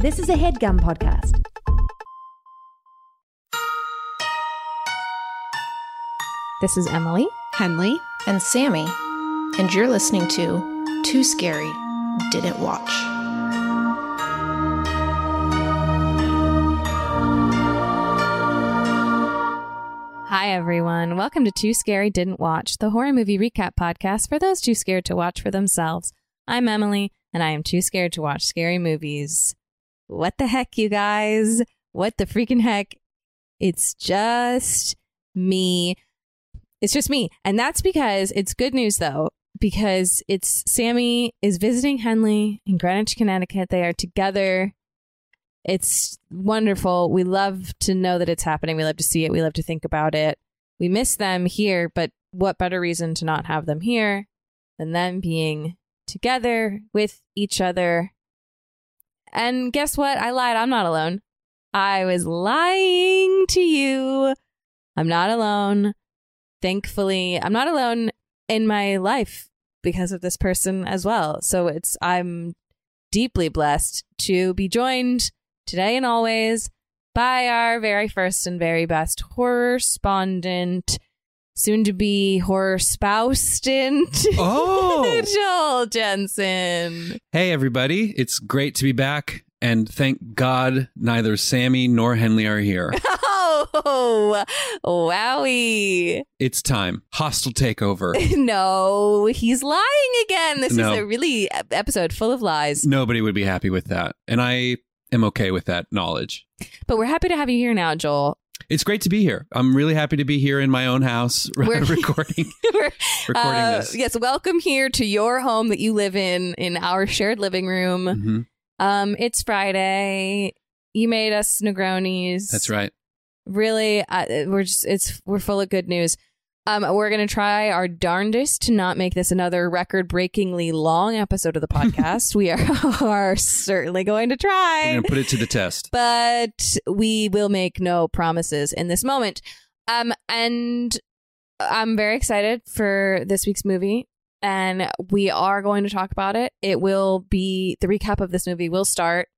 This is a headgum podcast. This is Emily. Henley. and Sammy, and you're listening to Too Scary Didn't Watch. Hi, everyone. Welcome to Too Scary Didn't Watch, the horror movie recap podcast for those too scared to watch for themselves. I'm Emily, and I am too scared to watch scary movies. What the heck, you guys? What the freaking heck? It's just me. It's just me. And that's because it's good news, though, because it's Sammy is visiting Henley in Greenwich, Connecticut. They are together. It's wonderful. We love to know that it's happening. We love to see it. We love to think about it. We miss them here, but what better reason to not have them here than them being together with each other? And guess what? I lied. I'm not alone. I was lying to you. I'm not alone. Thankfully, I'm not alone in my life because of this person as well. So it's, I'm deeply blessed to be joined today and always by our very first and very best horror spondent, soon to be horror spoustant, Oh. Joel Jensen. Hey, everybody. It's great to be back. And thank God neither Sammy nor Henley are here. Oh, wowie. it's time. Hostile takeover. No, he's lying again. This No. is a really episode full of lies. Nobody would be happy with that. And I am okay with that knowledge. But we're happy to have you here now, Joel. It's great to be here. I'm really happy to be here in my own house We're- recording We're- recording uh, this. Yes, welcome here to your home that you live in, in our shared living room. Mhm. Um, it's Friday. You made us Negronis. That's right. Really, uh, we're just it's we're full of good news. Um, we're gonna try our darndest to not make this another record-breakingly long episode of the podcast. we are, are certainly going to try. We're going to put it to the test. but we will make no promises in this moment. Um, and I'm very excited for this week's movie, and we are going to talk about it. It will be the recap of this movie will start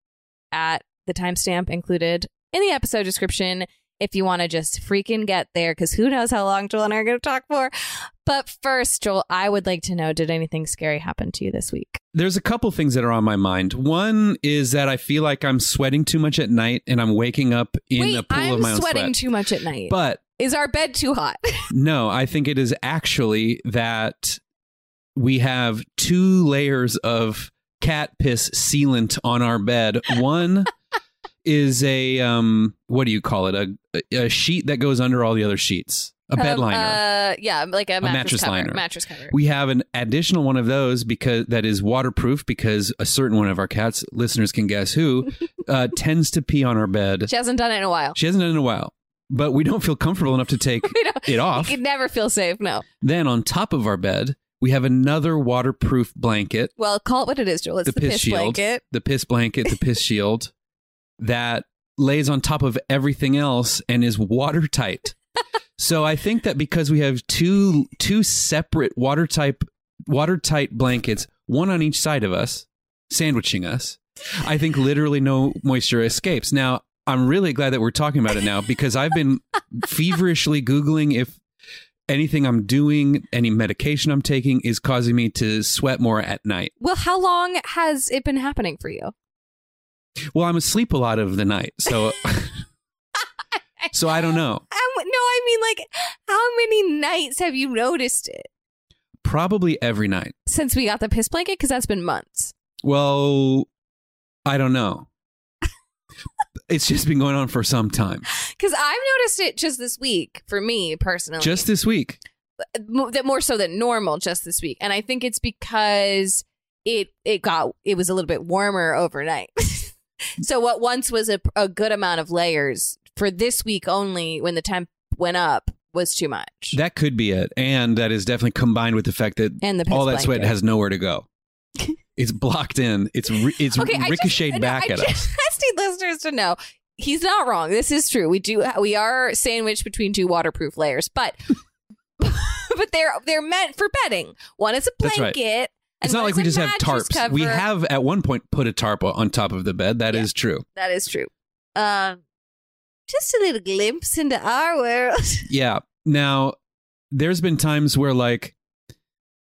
at the timestamp included in the episode description if you want to just freaking get there, because who knows how long Joel and I are going to talk for. But first, Joel, I would like to know did anything scary happen to you this week? There's a couple things that are on my mind. One is that I feel like I'm sweating too much at night and I'm waking up in Wait, a pool I'm of my own sweating sweat. too much at night. but Is our bed too hot? No, I think it is actually that we have two layers of cat piss sealant on our bed. One is a um what do you call it? A a sheet that goes under all the other sheets. A bed Um, liner. Uh, yeah, like a mattress, mattress cover. liner. Mattress cover. we have an additional one of those because that is waterproof because a certain one of our cats listeners can guess who uh, tends to pee on our bed. she hasn't done it in a while. She hasn't done it in a while, but we don't feel comfortable enough to take it off. You could never feel safe. No. Then on top of our bed, we have another waterproof blanket, Well, call it what it is, Joel. It's the, the, piss, piss shield, blanket. the piss blanket, the piss shield that lays on top of everything else and is watertight. so I think that because we have two two separate watertight watertight blankets, one on each side of us, sandwiching us, I think literally no moisture escapes. Now, I'm really glad that we're talking about it now because I've been feverishly googling if anything I'm doing, any medication I'm taking is causing me to sweat more at night. Well, how long has it been happening for you? Well, I'm asleep a lot of the night, so so I don't know. Um, no, I mean, like, how many nights have you noticed it Probably every night. since we got the piss blanket? Because that's been months. Well, I don't know. it's just been going on for some time. Because I've noticed it just this week for me personally. Just this week. That more so than normal just this week. And I think it's because it it got it was a little bit warmer overnight. so what once was a, a good amount of layers for this week only when the temp went up was too much. That could be it, and that is definitely combined with the fact that and the all that sweat has nowhere to go. it's blocked in. It's it's Okay, just- ricocheted no, back I at just, us. I just need listeners to know he's not wrong. This is true. We do we are sandwiched between two waterproof layers, but but they're they're meant for bedding. One is a blanket. right. It's not like we just have tarps. Cover. We have at one point put a tarp on top of the bed. That is Yeah. true. that is true. Um, just a little glimpse into our world. Yeah. Now, there's been times where like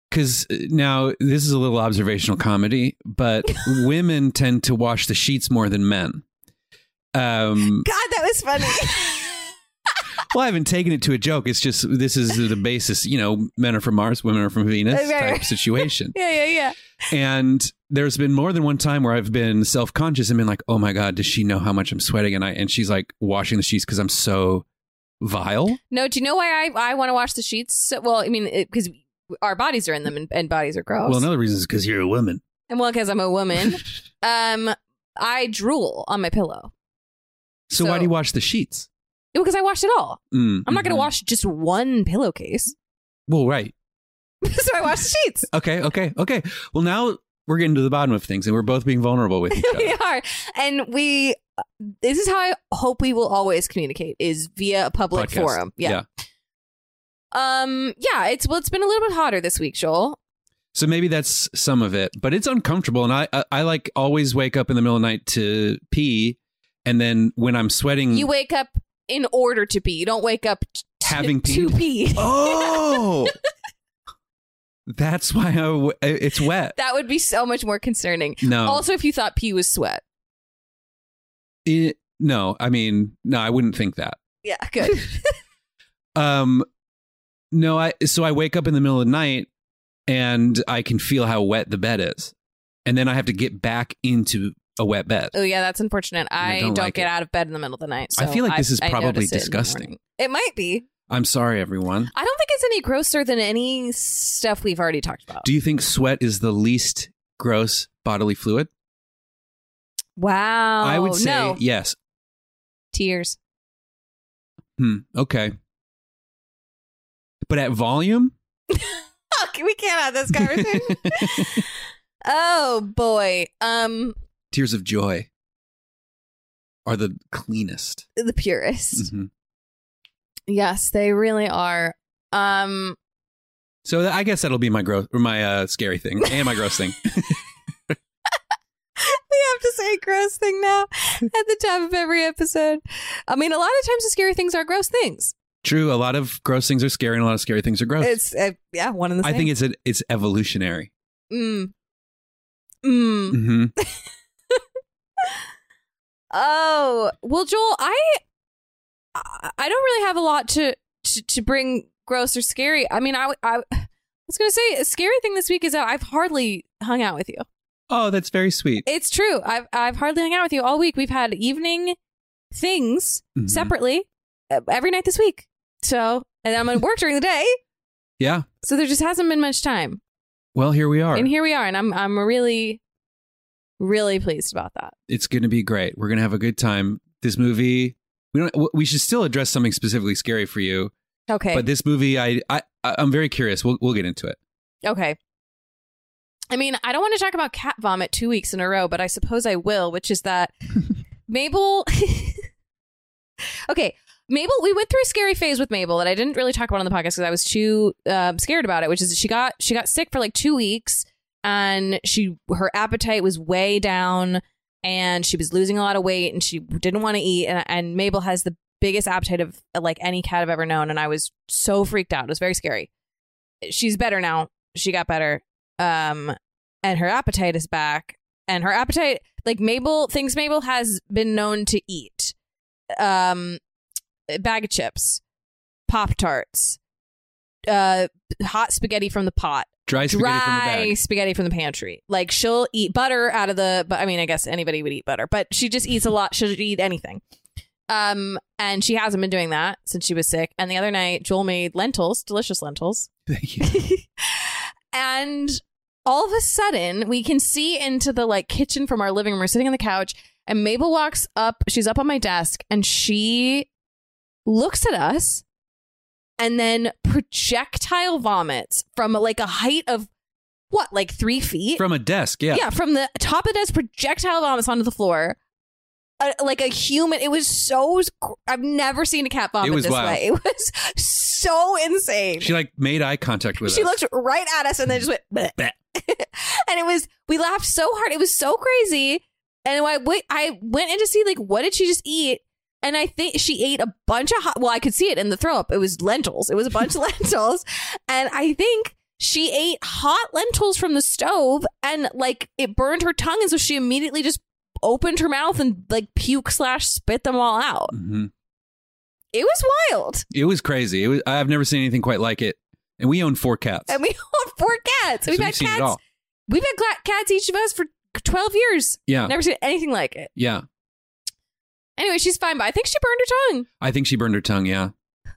because now this is a little observational comedy, but women tend to wash the sheets more than men. Um, God, that was funny. well, I haven't taken it to a joke. It's just this is the basis. You know, men are from Mars, women are from Venus Right, right. type situation. yeah, yeah, yeah. And there's been more than one time where I've been self conscious and been like, "Oh my god, does she know how much I'm sweating?" And I and she's like washing the sheets because I'm so vile. No, do you know why I I want to wash the sheets? Well, I mean, because our bodies are in them and, and bodies are gross. Well, another reason is because you're a woman. and well, because I'm a woman, um, I drool on my pillow So, why do you wash the sheets? Because I washed it all. Mm, I'm not going to wash just one pillowcase, Well, right. so I wash the sheets. Okay. Okay. Okay. Well, now we're getting to the bottom of things, and we're both being vulnerable with each other. we are, and we. This is how I hope we will always communicate: is via a public Podcast. forum. Yeah. Um. Yeah. It's well. It's been a little bit hotter this week, Joel. So maybe that's some of it, but it's uncomfortable, and I, I I like always wake up in the middle of the night to pee, and then when I'm sweating, You wake up in order to pee. You don't wake up t- Having to pee. oh, that's why I w- it's wet. That would be so much more concerning. No, Also, if you thought pee was sweat. It- no, I mean, no, I wouldn't think that. Yeah, good. Um, no, I so I wake up in the middle of the night and I can feel how wet the bed is, and then I have to get back into a wet bed. oh, yeah, that's unfortunate. I I don't don't, like get it. out of bed in the middle of the night. I feel like this is I probably it disgusting. morning. It might be. I'm sorry, everyone. I don't think it's any grosser than any stuff we've already talked about. Do you think sweat is the least gross bodily fluid? wow. I would say no. yes. tears. Hmm. Okay. But at volume, we can't have this conversation. oh boy. Um, tears of joy are the cleanest. the purest. Mhm. Yes, they really are. Um, So I guess that'll be my gross or my uh, scary thing and my gross thing. we have to say gross thing now at the top of every episode. I mean, a lot of times the scary things are gross things. True. A lot of gross things are scary, and a lot of scary things are gross. It's uh, yeah, one of the I same. think it's a, it's evolutionary. Mm. Mm. hmm Oh well, Joel, I I don't really have a lot to to, to bring gross or scary. I mean, I I was gonna say a scary thing this week is that I've hardly hung out with you. Oh, that's very sweet. It's true. I've I've hardly hung out with you all week. We've had evening things Mhm. separately uh, every night this week. So and I'm gonna work during the day. Yeah. So there just hasn't been much time. Well, here we are. And here we are, and I'm I'm really really pleased about that. it's going to be great. We're going to have a good time. This movie, we don't. We should still address something specifically scary for you. Okay. But this movie, I, I, I'm very curious. We'll, we'll get into it. Okay. I mean, I don't want to talk about cat vomit two weeks in a row, but I suppose I will, which is that Mabel. okay. Mabel, we went through a scary phase with Mabel that I didn't really talk about on the podcast because I was too um, scared about it. Which is she got she got sick for like two weeks, and she her appetite was way down, and she was losing a lot of weight, and she didn't want to eat. And, and Mabel has the biggest appetite of like any cat I've ever known, and I was so freaked out. It was very scary. She's better now. She got better, um, and her appetite is back. And her appetite, like Mabel, things Mabel has been known to eat, um, bag of chips, pop tarts, uh, hot spaghetti from the pot, Dry spaghetti from the bag. spaghetti from the pantry. Like she'll eat butter out of the. But I mean, I guess anybody would eat butter, but she just eats a lot. She'll eat anything. Um, and she hasn't been doing that since she was sick. And the other night, Joel made lentils, delicious lentils, Thank you. and all of a sudden we can see into the like kitchen from our living room. We're sitting on the couch and Mabel walks up. She's up on my desk and she looks at us and then projectile vomits from like a height of what, like three feet? From a desk, yeah. yeah, from the top of the desk, projectile vomits onto the floor. Uh, like a human, it was so. I've never seen a cat vomit this wild. way. It was so insane. She like made eye contact with She us. She looked right at us and then just went, "Bleh." Bleh. and it was we laughed so hard. It was so crazy. And I wait, I went in to see like what did she just eat? And I think she ate a bunch of hot. Well, I could see it in the throw up. It was lentils. It was a bunch of lentils, and I think she ate hot lentils from the stove, and like it burned her tongue, and so she immediately just opened her mouth and like puke slash spit them all out. hmm It was wild, It was crazy. It was, I've never seen anything quite like it. And we own four cats. and we own four cats. So We've we've had it cats. We've had cats each of us for twelve years. Yeah. Never seen anything like it. Yeah. Anyway, she's fine, but I think she burned her tongue. I think she burned her tongue. Yeah.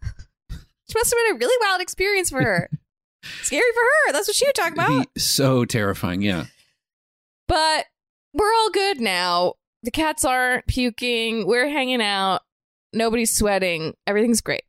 She must have been a really wild experience for her. Scary for her. That's what she would talk about. So terrifying. Yeah. But we're all good now. The cats aren't puking. We're hanging out. Nobody's sweating. Everything's great.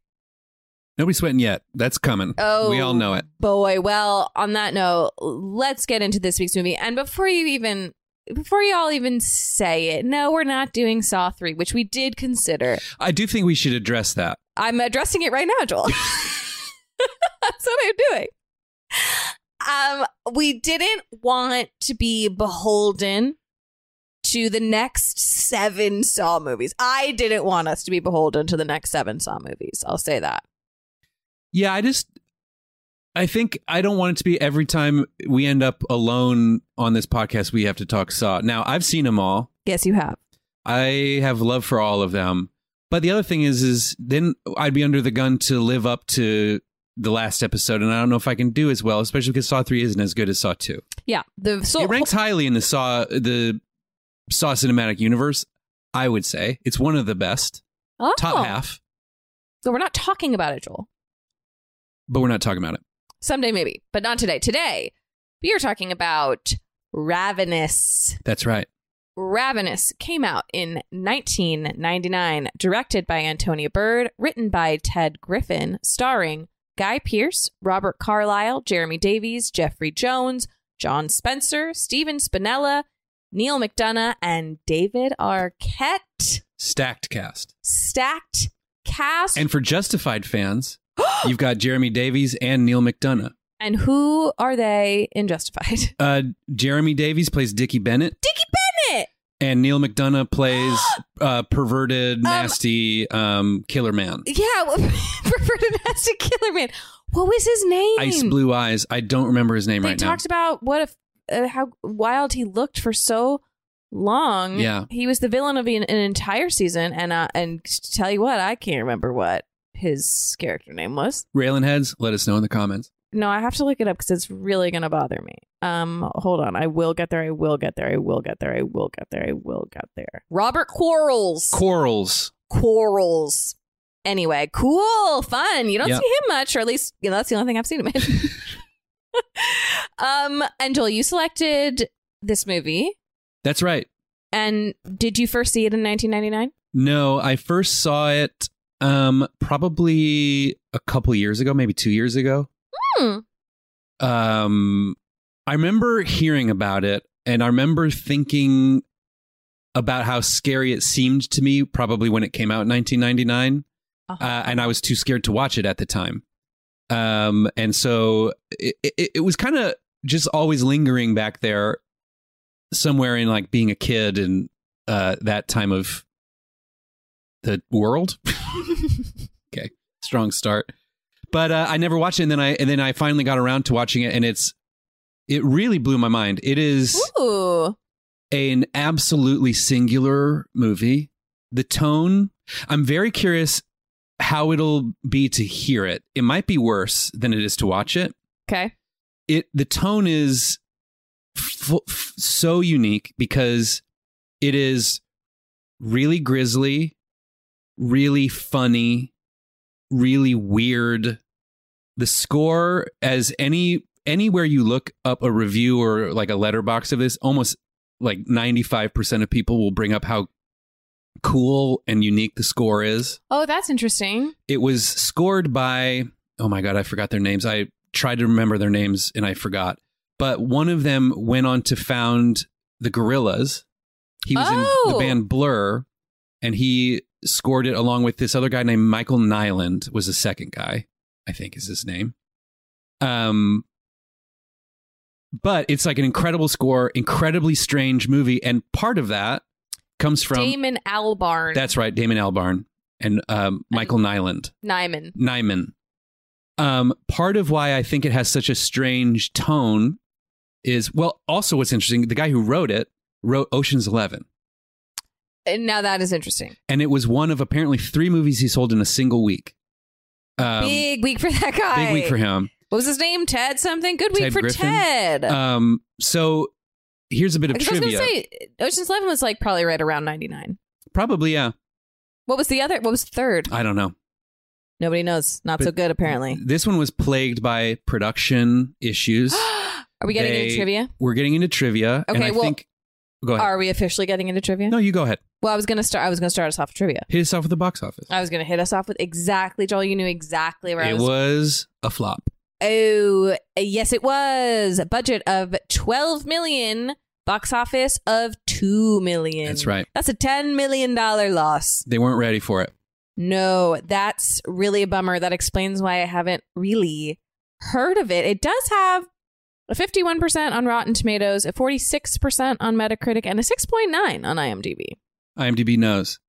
Nobody's sweating yet. That's coming. Oh, We all know it. Boy, well, on that note, let's get into this week's movie. And before you even before you all even say it, no, we're not doing Saw 3, which we did consider. I do think we should address that. I'm addressing it right now, Joel. That's what I'm doing. Um, we didn't want to be beholden to the next seven Saw movies. I didn't want us to be beholden to the next seven Saw movies. I'll say that. Yeah, I just I think I don't want it to be every time we end up alone on this podcast we have to talk Saw. Now, I've seen them all. Yes, you have. I have love for all of them. But the other thing is is then I'd be under the gun to live up to the last episode and I don't know if I can do as well, especially because Saw 3 isn't as good as Saw 2. Yeah. The so it ranks highly in the Saw the Saw cinematic universe, I would say. It's one of the best. oh. Top half, So we're not talking about it, Joel. but we're not talking about it. Someday, maybe, but not today. Today, we are talking about Ravenous. That's right. Ravenous came out in 1999, directed by Antonia Bird, written by Ted Griffin, starring Guy Pearce, Robert Carlyle, Jeremy Davies, Jeffrey Jones, John Spencer, Stephen Spinella, Neal McDonough, and David Arquette. Stacked cast. Stacked cast. And for Justified fans, you've got Jeremy Davies and Neal McDonough. And who are they in Justified? Uh, Jeremy Davies plays Dickie Bennett, Dickie Bennett! and Neil McDonough plays uh, perverted, nasty um, killer man. Yeah, perverted nasty killer man. What was his name? Ice blue eyes. I don't remember his name They right now. They talked about what if uh, how wild he looked for so long. Yeah. he was the villain of an, an entire season, and uh, and to tell you what, I can't remember what his character name was. Raylan heads. Let us know in the comments. No, I have to look it up because it's really gonna bother me. Um, hold on, I will get there. I will get there. I will get there. I will get there. I will get there. Robert Quarles. Quarles. Quarles. Anyway, cool, fun. You don't Yeah. see him much, or at least you know that's the only thing I've seen him in. um, and Joel, you selected this movie, That's right. and did you first see it in 1999? No, I first saw it um, probably a couple years ago, maybe two years ago. Hmm. um I remember hearing about it and I remember thinking about how scary it seemed to me probably when it came out in 1999 Uh-huh. uh, and I was too scared to watch it at the time. Um and so it, it, it was kind of just always lingering back there somewhere in like being a kid and uh that time of the world. okay, strong start. But uh, I never watched it, and then I and then I finally got around to watching it, and it's it really blew my mind. It is Ooh, an absolutely singular movie. The tone, I'm very curious how it'll be to hear it. It might be worse than it is to watch it. okay. It the tone is f- f- so unique because it is really grisly, really funny, really weird. The score, as any anywhere you look up a review or like a Letterboxd of this, almost like 95% of people will bring up how cool and unique the score is. Oh, that's interesting. It was scored by, oh my God, I forgot their names. I tried to remember their names and I forgot. But one of them went on to found the Gorillaz. He was in Oh. the band Blur and he scored it along with this other guy named Michael Nyland was the second guy, I think is his name. Um but it's like an incredible score, incredibly strange movie and part of that comes from Damon Albarn. That's right, Damon Albarn and um, Michael Nyland. Nyman. Nyman. Um, part of why I think it has such a strange tone is well, also what's interesting, the guy who wrote it wrote Ocean's Eleven. And now that is interesting. And it was one of apparently three movies he sold in a single week. Um, big week for that guy. big week for him. What was his name? Ted something? Good week Ted for Griffin? Ted. Um, so here's a bit of Because I was trivia. going to say, Ocean's Eleven was like probably right around 99. Probably, yeah. What was the other? What was third? I don't know. Nobody knows. Not But so good, apparently. This one was plagued by production issues. Are we getting They- into trivia? We're getting into trivia. and Okay, I well- think. Go ahead. Are we officially getting into trivia? no, you go ahead. Well, I was gonna start. I was gonna start us off with trivia. Hit us off with the box office. I was gonna hit us off with exactly, Joel. You knew exactly where I It was. was a flop. Oh, yes, it was. A budget of twelve million. Box office of two million. That's right. That's a ten million dollar loss. They weren't ready for it. No, that's really a bummer. That explains why I haven't really heard of it. It does have a 51% on Rotten Tomatoes, a 46% on Metacritic, and a 6.9 on IMDb. IMDb knows.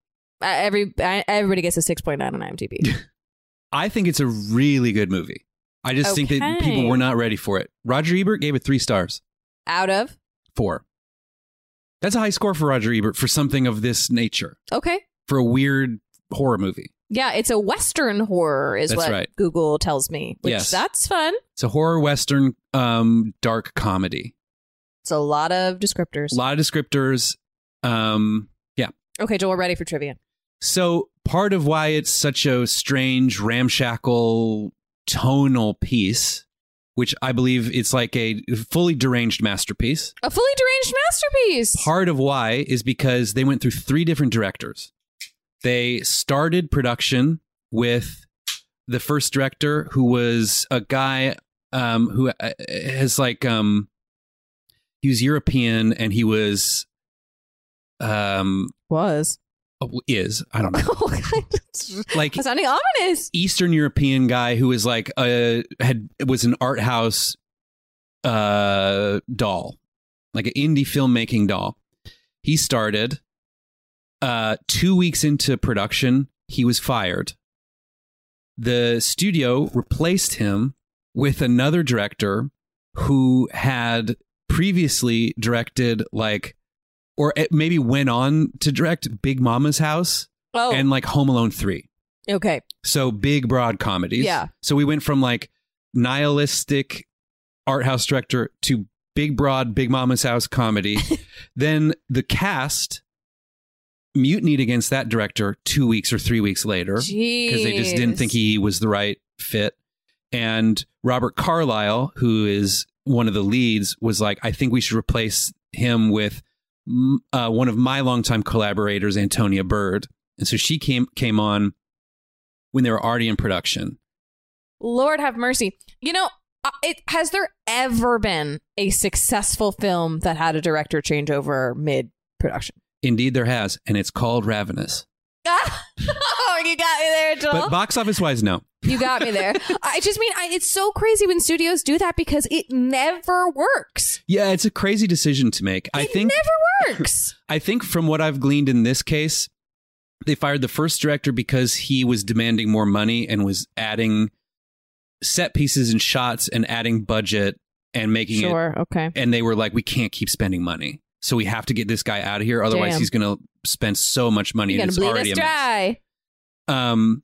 Uh, every uh, everybody gets a 6.9 on IMDb. I think it's a really good movie. I just think that people were not ready for it. Roger Ebert gave it three stars. Out of Four. That's a high score for Roger Ebert for something of this nature, okay, for a weird horror movie. Yeah, it's a Western horror, is That's what right. Google tells me. Which Yes. that's fun. It's a horror western um, dark comedy. It's a lot of descriptors. A lot of descriptors. Um, yeah. okay, Joel, we're ready for trivia. So part of why it's such a strange, ramshackle, tonal piece, which I believe it's like a fully deranged masterpiece. A fully deranged masterpiece. Part of why is because they went through three different directors. They started production with the first director, who was a guy um, who uh, has like um, he was European and he was um Was. is I don't know like sounding ominous. Eastern European guy who was like a had was an art house uh doll, like an indie filmmaking doll. He started uh 2 weeks into production, he was fired. The studio replaced him with another director who had previously directed like or maybe went on to direct Big Momma's House Oh, and like Home Alone 3. okay. So big, broad comedies. Yeah. So we went from like nihilistic art house director to big, broad, Big Momma's House comedy. then the cast mutinied against that director two weeks or three weeks later because they just didn't think he was the right fit. And Robert Carlyle, who is one of the leads, was like, I think we should replace him with uh, one of my longtime collaborators, Antonia Bird. And so she came came on when they were already in production. Lord have mercy. You know, uh, it has there ever been a successful film that had a director changeover mid production? Indeed, there has, and it's called Ravenous. oh, you got me there, Joel. But box office wise, no. you got me there. I just mean, I, it's so crazy when studios do that because it never works. Yeah, it's a crazy decision to make. I think never works. I think from what I've gleaned in this case, they fired the first director because he was demanding more money and was adding set pieces and shots and adding budget and making it Sure. Okay. and they were like, we can't keep spending money. So we have to get this guy out of here. Otherwise, Damn. he's going to spend so much money You're and it's bleed already us a mess. dry. Um,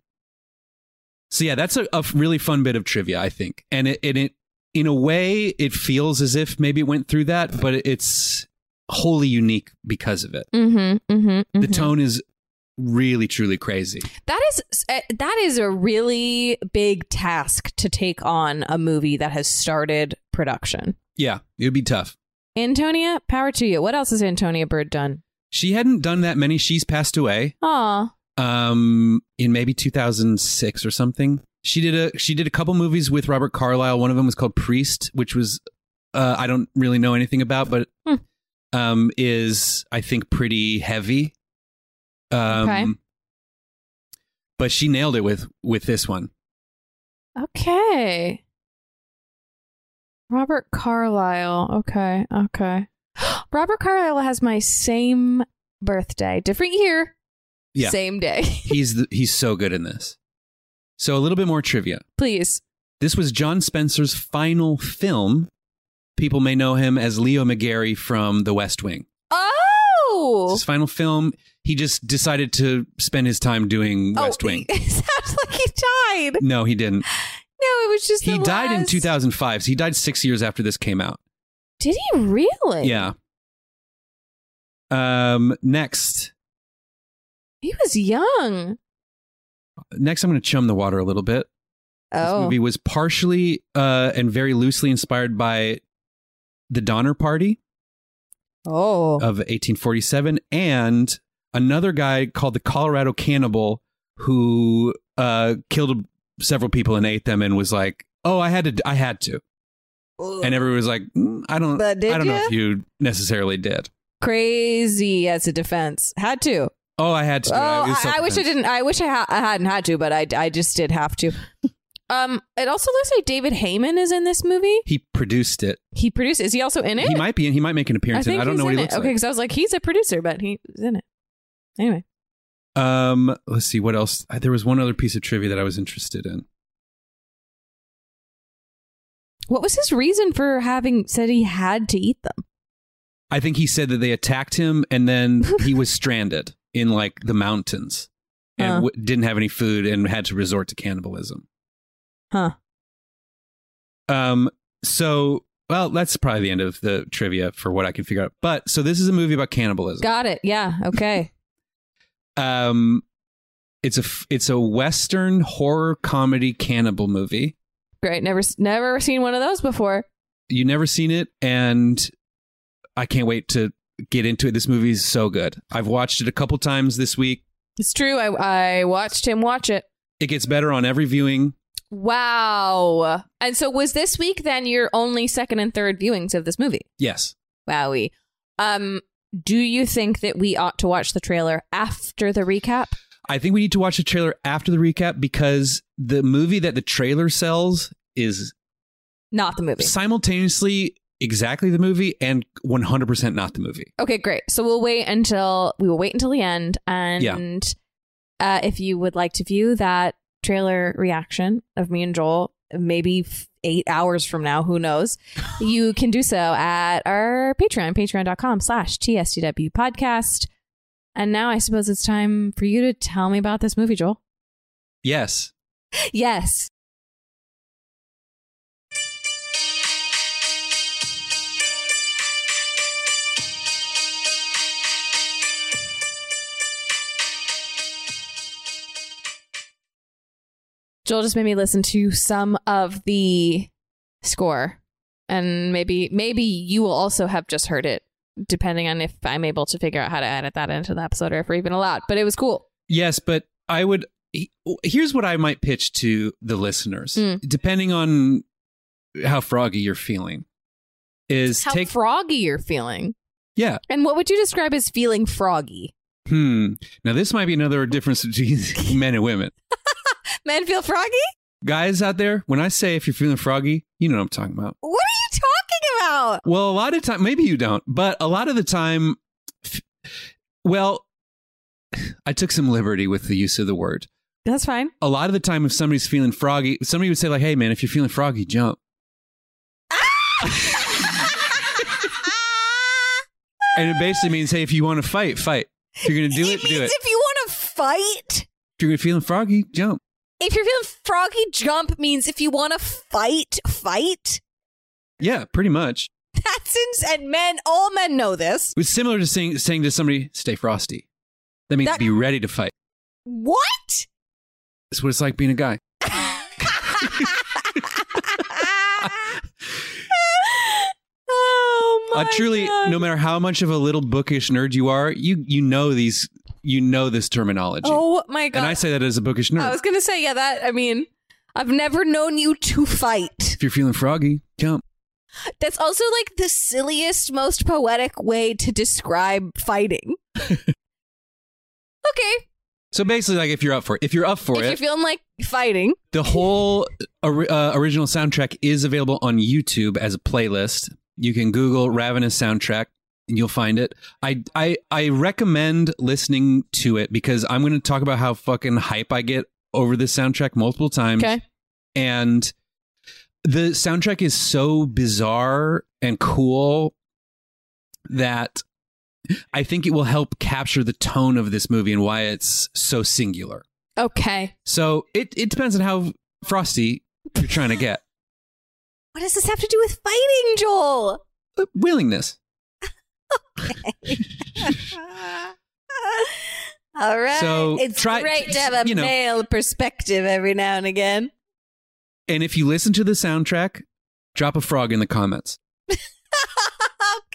so yeah, that's a, a really fun bit of trivia, I think, and it, and it in a way it feels as if maybe it went through that, but it's wholly unique because of it. Mm-hmm. Mm-hmm. The tone is really truly crazy. That is uh, that is a really big task to take on a movie that has started production. Yeah, it would be tough. Antonia, power to you. What else has Antonia Bird done? She hadn't done that many. She's passed away. Aw. Um, in maybe 2006 or something. She did a she did a couple movies with Robert Carlyle. One of them was called Priest, which was uh, I don't really know anything about, but Hmm. um, is I think pretty heavy. Um, Okay. But she nailed it with with this one. Okay. Robert Carlyle. Okay. Okay. Robert Carlyle has my same birthday, different year, Yeah. same day. He's the, he's so good in this. So a little bit more trivia. Please. This was John Spencer's final film. People may know him as Leo McGarry from The West Wing. Oh. His final film. He just decided to spend his time doing oh, West oh, Wing. It sounds like he died. No, he didn't. No, it was just He died in 2005. So he died six years after this came out. Did he really? Yeah. Um. Next, He was young. next, I'm going to chum the water a little bit. This Oh. movie was partially uh, and very loosely inspired by the Donner Party Oh. of 1847 and another guy called the Colorado Cannibal who uh, killed several people and ate them and was like, "Oh, I had to, I had to," and everyone was like, "Mm, "I don't, I don't know if you necessarily did." Crazy as a defense. Had to. Oh, I had to. Oh, I, I wish I didn't. I wish I, ha- I hadn't had to, but I, I just did have to. um, it also looks like David Heyman is in this movie. He produced it. He produced. Is he also in it? He might be, and he might make an I appearance. in think it. I don't know what in he it. looks Okay, because I was like, he's a producer, but he's in it. Anyway, Um, let's see what else. Uh, There was one other piece of trivia that I was interested in. what was his reason for having said he had to eat them? I think he said that they attacked him, and then he was stranded in like the mountains and Huh. w- didn't have any food and had to resort to cannibalism. Huh. Um. So, well, that's probably the end of the trivia for what I can figure out. But so this is a movie about cannibalism. Got it. Yeah. Okay. Um, it's a it's a western horror comedy cannibal movie. Great. Never, never seen one of those before. You never seen it, and I can't wait to get into it. This movie is so good. I've watched it a couple times this week. It's true. I, I watched him watch it. It gets better on every viewing. Wow. And so was this week then your only second and third viewings of this movie? Yes. Wowie. Um, do you think that we ought to watch the trailer after the recap? I think we need to watch the trailer after the recap because the movie that the trailer sells is Not the movie. simultaneously exactly the movie and 100% not the movie. Okay, great. So we'll wait until we will wait until the end, and uh, if you would like to view that trailer reaction of me and Joel, maybe f- eight hours from now, who knows, you can do so at our Patreon, Patreon.com/slash TSDW Podcast. And now I suppose it's time for you to tell me about this movie, Joel. Yes. Yes. Joel just made me listen to some of the score, and maybe maybe you will also have just heard it, depending on if I'm able to figure out how to edit that into the episode or if we're even allowed. But it was cool. Yes, but I would here's what I might pitch to the listeners. Mm. Depending on how froggy you're feeling is How take froggy you're feeling. Yeah. And what would you describe as feeling froggy? Hmm. Now this might be another difference between men and women. Men feel froggy? Guys out there, when I say if you're feeling froggy, you know what I'm talking about. What are you talking about? Well, a lot of time, maybe you don't, but a lot of the time, well, I took some liberty with the use of the word. That's fine. A lot of the time, if somebody's feeling froggy, somebody would say like, "Hey, man, if you're feeling froggy, jump." and it basically means, "Hey, if you want to fight, fight. If you're going to do it, do it. if you want to fight, If you're feeling froggy, jump." If you're feeling froggy, jump means if you want to fight, fight. Yeah, pretty much. That's ins- and men, all men know this. It's similar to saying saying to somebody, "Stay frosty." That means That- be ready to fight. What? That's what it's like being a guy. oh my uh, truly, God. no matter how much of a little bookish nerd you are, you you know these, you know this terminology. Oh my god! and I say that as a bookish nerd. I was gonna say, yeah, that. I mean, I've never known you to fight. if you're feeling froggy, jump. That's also like the silliest, most poetic way to describe fighting. okay, So basically, like if you're up for it, if you're up for it. if you're feeling like fighting, the whole uh, original soundtrack is available on YouTube as a playlist. You can Google Ravenous soundtrack and you'll find it. I I I recommend listening to it because I'm going to talk about how fucking hype I get over this soundtrack multiple times. okay, and the soundtrack is so bizarre and cool that I think it will help capture the tone of this movie and why it's so singular. okay. So it, it depends on how frosty you're trying to get. What does this have to do with fighting, Joel? Uh, Willingness. All right. So, it's try- great to have a you know- male perspective every now and again. And if you listen to the soundtrack, drop a frog in the comments. okay.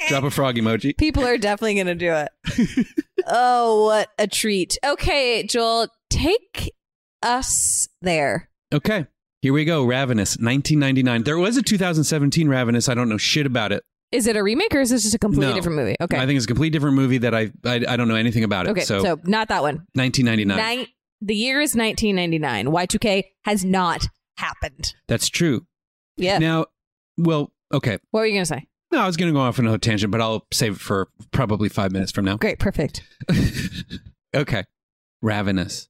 Drop a frog emoji. People are definitely going to do it. oh, what a treat. Okay, Joel, take us there. Okay. Here we go. Ravenous, 1999. There was a 2017 Ravenous. I don't know shit about it. Is it a remake or is this just a completely No. different movie? Okay. I think it's a completely different movie that I I, I don't know anything about it. okay, so, so, not that one. 1999. Nine, the year is 1999. Y2K has not happened. That's true. Yeah. Now, well, okay. what were you going to say? No, I was going to go off on a tangent, but I'll save it for probably five minutes from now. Great, perfect. okay. Ravenous.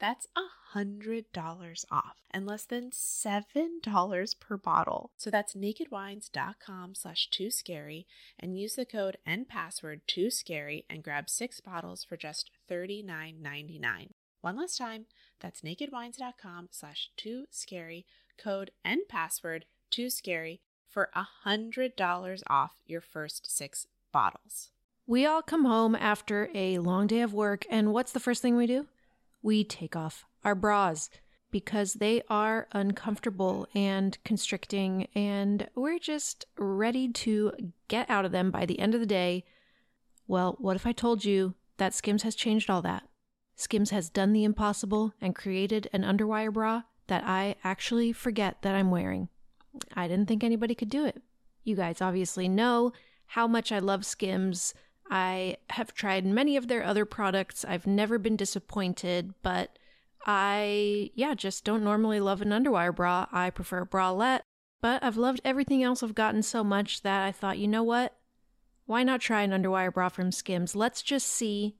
That's a $100 off and less than $7 per bottle. So that's nakedwines.com slash too scary and use the code and password too scary and grab six bottles for just $39.99. One last time, that's nakedwines.com slash too scary, code and password too scary for a $100 off your first six bottles. We all come home after a long day of work, and what's the first thing we do? We take off our bras because they are uncomfortable and constricting, and we're just ready to get out of them by the end of the day. Well, what if I told you that Skims has changed all that? Skims has done the impossible and created an underwire bra that I actually forget that I'm wearing. I didn't think anybody could do it. You guys obviously know how much I love Skims. I have tried many of their other products. I've never been disappointed, but I, yeah, just don't normally love an underwire bra. I prefer a bralette, but I've loved everything else I've gotten so much that I thought, you know what? why not try an underwire bra from Skims? Let's just see.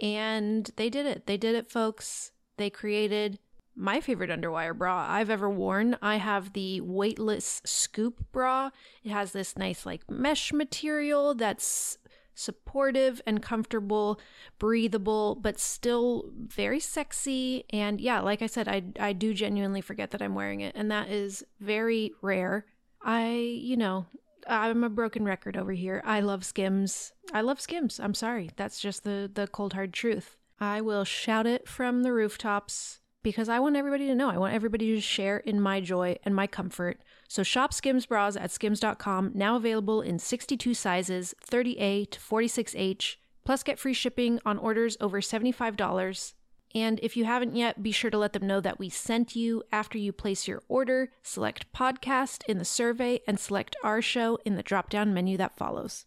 And they did it. They did it, folks. They created my favorite underwire bra I've ever worn. I have the weightless scoop bra. It has this nice, like, mesh material that's supportive and comfortable, breathable, but still very sexy. And yeah, like I said, I, I do genuinely forget that I'm wearing it, and that is very rare. I, you know, I'm a broken record over here. I love Skims. I love Skims. I'm sorry. That's just the the cold hard truth. I will shout it from the rooftops because I want everybody to know. I want everybody to share in my joy and my comfort. So shop Skims bras at skims.com, now available in 62 sizes, 30A to 46H, plus get free shipping on orders over $75. And if you haven't yet, be sure to let them know that we sent you after you place your order. Select podcast in the survey and select our show in the drop down menu that follows.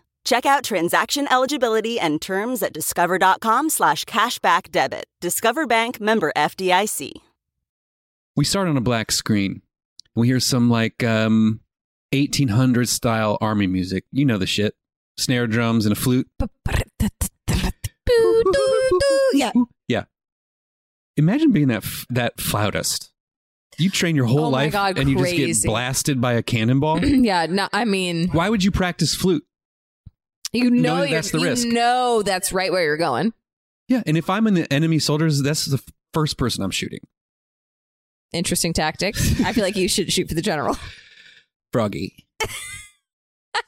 Check out transaction eligibility and terms at discover.com slash cashback debit. Discover Bank member FDIC. We start on a black screen. We hear some like um 1800 style army music. You know the shit. Snare drums and a flute. Yeah. Yeah. Imagine being that f- that flautist. You train your whole Oh life God, and you just get blasted by a cannonball. yeah, no, I mean, Why would you practice flute? You know, that's the you risk. know that's right where you're going. Yeah, and if I'm in the enemy soldiers, that's the first person I'm shooting. Interesting tactic. I feel like you should shoot for the general. Froggy.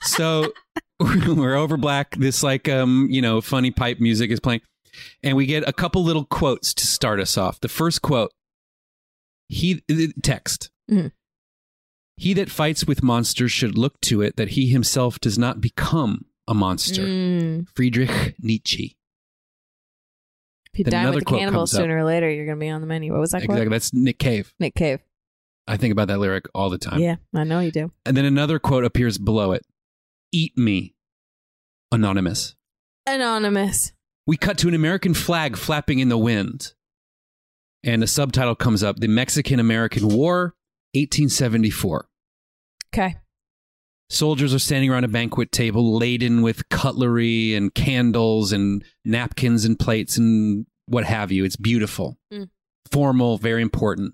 so we're over black. This like um you know funny pipe music is playing, and we get a couple little quotes to start us off. The first quote, he text. Mhm. He that fights with monsters should look to it that he himself does not become a monster. Mm. Friedrich Nietzsche. If you Then die another with the quote cannibal, comes up. sooner or later you're going to be on the menu. What was that Exactly. quote? That's Nick Cave. Nick Cave. I think about that lyric all the time. Yeah, I know you do. And then another quote appears below it. Eat me. Anonymous. Anonymous. We cut to an American flag flapping in the wind. And a subtitle comes up The Mexican American War, 1874. Okay. Soldiers are standing around a banquet table laden with cutlery and candles and napkins and plates and what have you. It's beautiful, Mm. formal, very important.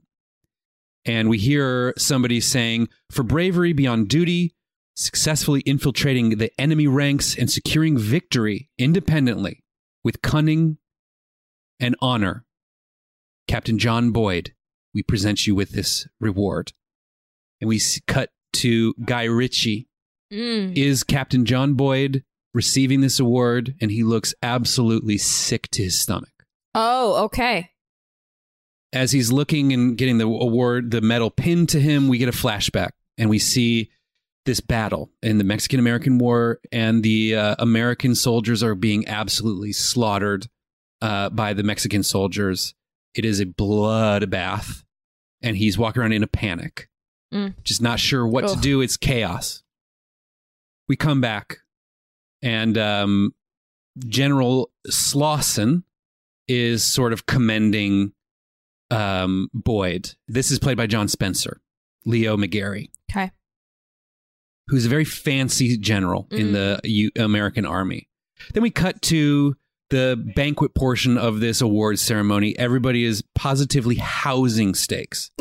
And we hear somebody saying, For bravery beyond duty, successfully infiltrating the enemy ranks and securing victory independently with cunning and honor, Captain John Boyd, we present you with this reward. And we cut to Guy Ritchie Mm. is Captain John Boyd receiving this award, and he looks absolutely sick to his stomach. Oh, okay. As he's looking and getting the award, the medal pinned to him, we get a flashback, and we see this battle in the Mexican American War, and the uh, American soldiers are being absolutely slaughtered uh, by the Mexican soldiers. It is a bloodbath, and he's walking around in a panic, Mm. just not sure what to do. It's chaos. We come back, and um, General Slauson is sort of commending um, Boyd. This is played by John Spencer, Leo McGarry, Okay. who's a very fancy general in the U- American Army. Then we cut to the banquet portion of this award ceremony. Everybody is positively housing steaks.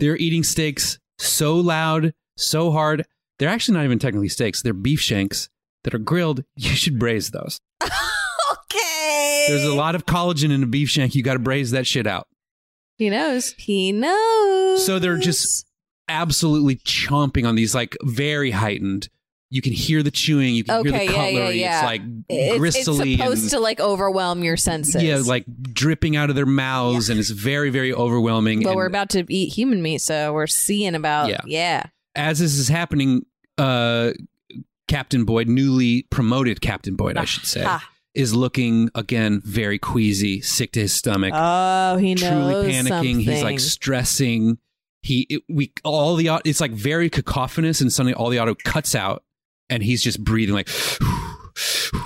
They're eating steaks so loud, so hard. They're actually not even technically steaks. They're beef shanks that are grilled. You should braise those. Okay. There's a lot of collagen in a beef shank. You got to braise that shit out. He knows. He knows. So they're just absolutely chomping on these, like very heightened. You can hear the chewing. You can hear Okay, the yeah, yeah, cutlery. yeah. It's like It's, it's gristly supposed and to like overwhelm your senses. yeah, like dripping out of their mouths, and it's very, very overwhelming. But and we're about to eat human meat, so we're seeing about. Yeah. Yeah. as this is happening, uh, Captain Boyd, newly promoted Captain Boyd, I should say, Ah. is looking again very queasy, sick to his stomach. Oh, he knows truly panicking. He's like stressing. He it, we all the it's like very cacophonous, and suddenly all the auto cuts out, and he's just breathing like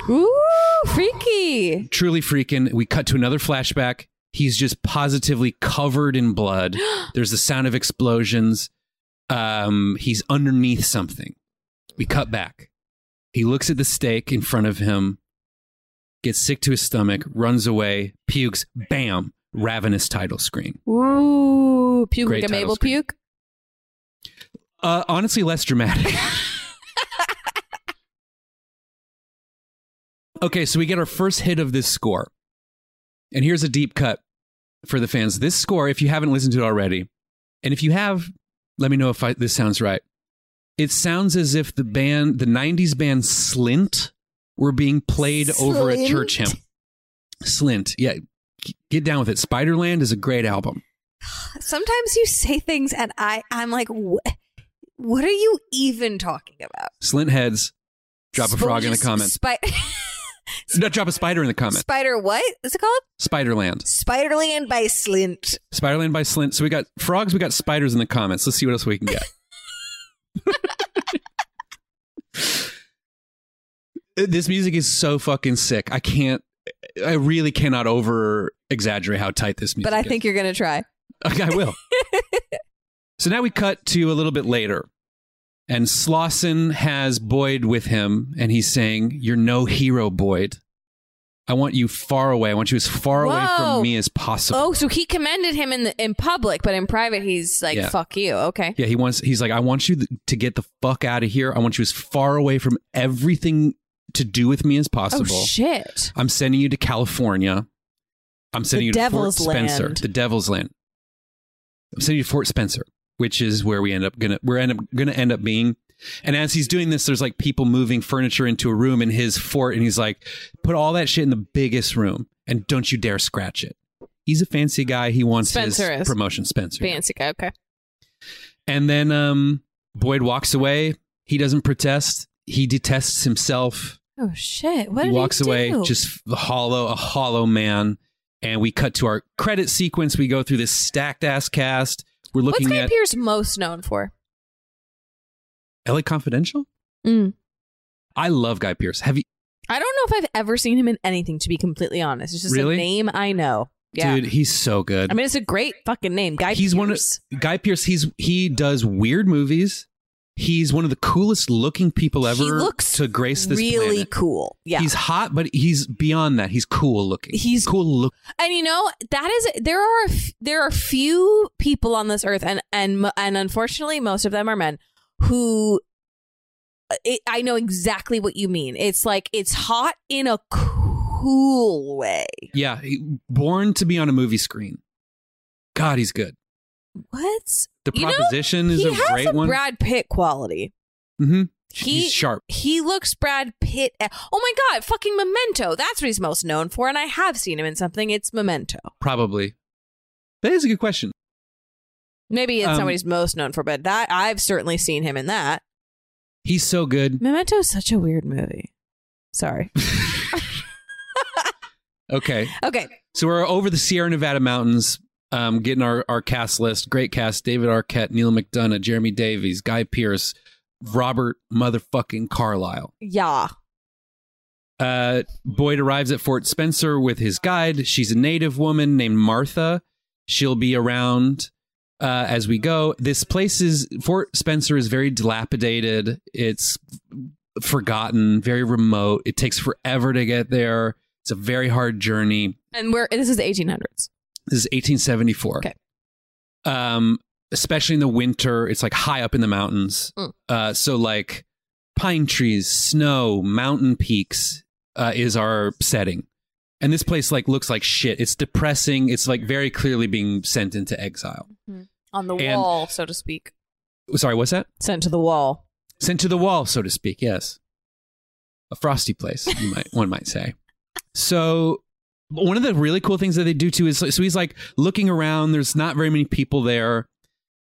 Ooh, freaky. truly freaking. We cut to another flashback. He's just positively covered in blood. There's the sound of explosions. Um, he's underneath something. We cut back. He looks at the steak in front of him, gets sick to his stomach, runs away, pukes. Bam! Ravenous title screen. Ooh, puke Great like a Mabel screen. puke. Uh, honestly, less dramatic. okay, so we get our first hit of this score. And here's a deep cut for the fans. This score, if you haven't listened to it already, and if you have, let me know if I, this sounds right. It sounds as if the band, the 90s band Slint, were being played over a church hymn. Slint, yeah. Get down with it. Spiderland is a great album. Sometimes you say things, and I, I'm like, what? What are you even talking about? Slint heads. Drop a frog in the comments. Spi- No, drop a spider in the comments. Spider, what is it called? Spiderland. Spiderland by Slint. Spiderland by Slint. So we got frogs, we got spiders in the comments. Let's see what else we can get. this music is so fucking sick. I can't I really cannot over exaggerate how tight this music is. But I is. think you're gonna try. Okay, I will. so now we cut to a little bit later. And Slauson has Boyd with him, and he's saying, You're no hero, Boyd. I want you far away. I want you as far away from me as possible. Oh, so he commended him in the in public, but in private, he's like, Yeah. "Fuck you." Okay. Yeah, he wants. He's like, I want you th- to get the fuck out of here. I want you as far away from everything to do with me as oh, possible. Oh shit. I'm sending you to California. I'm sending The you to Fort Spencer, Land. the Devil's Land. I'm sending you to Fort Spencer, which is where we end up gonna we're end up gonna end up being. And as he's doing this, there's like people moving furniture into a room in his fort, and he's like, "Put all that shit in the biggest room, and don't you dare scratch it." He's a fancy guy. He wants Spencer his is. promotion. Spencer. Fancy guy. Okay. And then um, Boyd walks away. He doesn't protest. He detests himself. Oh shit. What he did walks he away just a hollow, a hollow man. And we cut to our credit sequence. We go through this stacked ass cast. We're What's looking Guy at Pearce most known for? LA Confidential. Mm. I love Guy Pearce. Have you, I don't know if I've ever seen him in anything. To be completely honest, it's just Really? a name I know. Yeah. dude? He's so good. I mean, it's a great fucking name, Guy. he's one of Guy Pearce. He's he does weird movies. He's one of the coolest looking people ever He looks to grace this really planet. cool. Yeah. He's hot, but he's beyond that. He's cool looking. He's- cool look. And you know that is there are a f- there are few people on this earth, and and and unfortunately, most of them are men who. uh, It, I know exactly what you mean. It's like it's hot in a cool way. Yeah, born to be on a movie screen. God, he's good. What? The proposition You know, is he a has great a one. Brad Pitt quality. Mm-hmm. He, he's sharp. He looks Brad Pitt. Oh my god, fucking Memento. That's what he's most known for, and I have seen him in something. It's Memento. Probably. That is a good question. Maybe it's Um, not what he's most known for, but that I've certainly seen him in that. He's so good. Memento is such a weird movie. Sorry. Okay, Okay. so we're over the Sierra Nevada mountains, um, getting our, our cast list. Great cast: David Arquette, Neal McDonough, Jeremy Davies, Guy Pearce, Robert motherfucking Carlyle. Yeah. Uh, Boyd arrives at Fort Spencer with his guide. She's a native woman named Martha. She'll be around uh, as we go. This place is Fort Spencer is very dilapidated. It's forgotten, very remote. It takes forever to get there. It's a very hard journey. And we're this is the 1800s. This is 1874. Okay. Um, especially in the winter, it's like high up in the mountains. Mm. Uh, so like pine trees, snow, mountain peaks uh, is our setting. And this place like looks like shit. It's depressing. It's like very clearly being sent into exile. On the And- wall, so to speak. Sorry, what's that? Sent to the wall. Sent to the wall, so to speak. Yes, a frosty place, you might one might say. So one of the really cool things that they do too is so he's like looking around. There's not very many people there,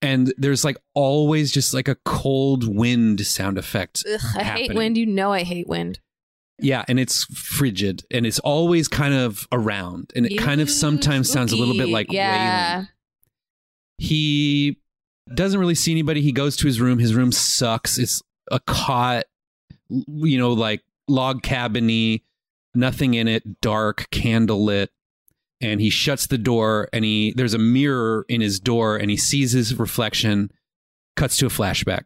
and there's like always just like a cold wind sound effect. Ugh, I hate wind. You know I hate wind. Yeah, and it's frigid, and it's always kind of around, and it kind of Ew, sometimes sounds a little bit like yeah. wailing. He doesn't really see anybody. He goes to his room. His room sucks. It's a cot, you know, like log cabiny, nothing in it, dark, candle lit. And he shuts the door and he there's a mirror in his door and he sees his reflection, cuts to a flashback.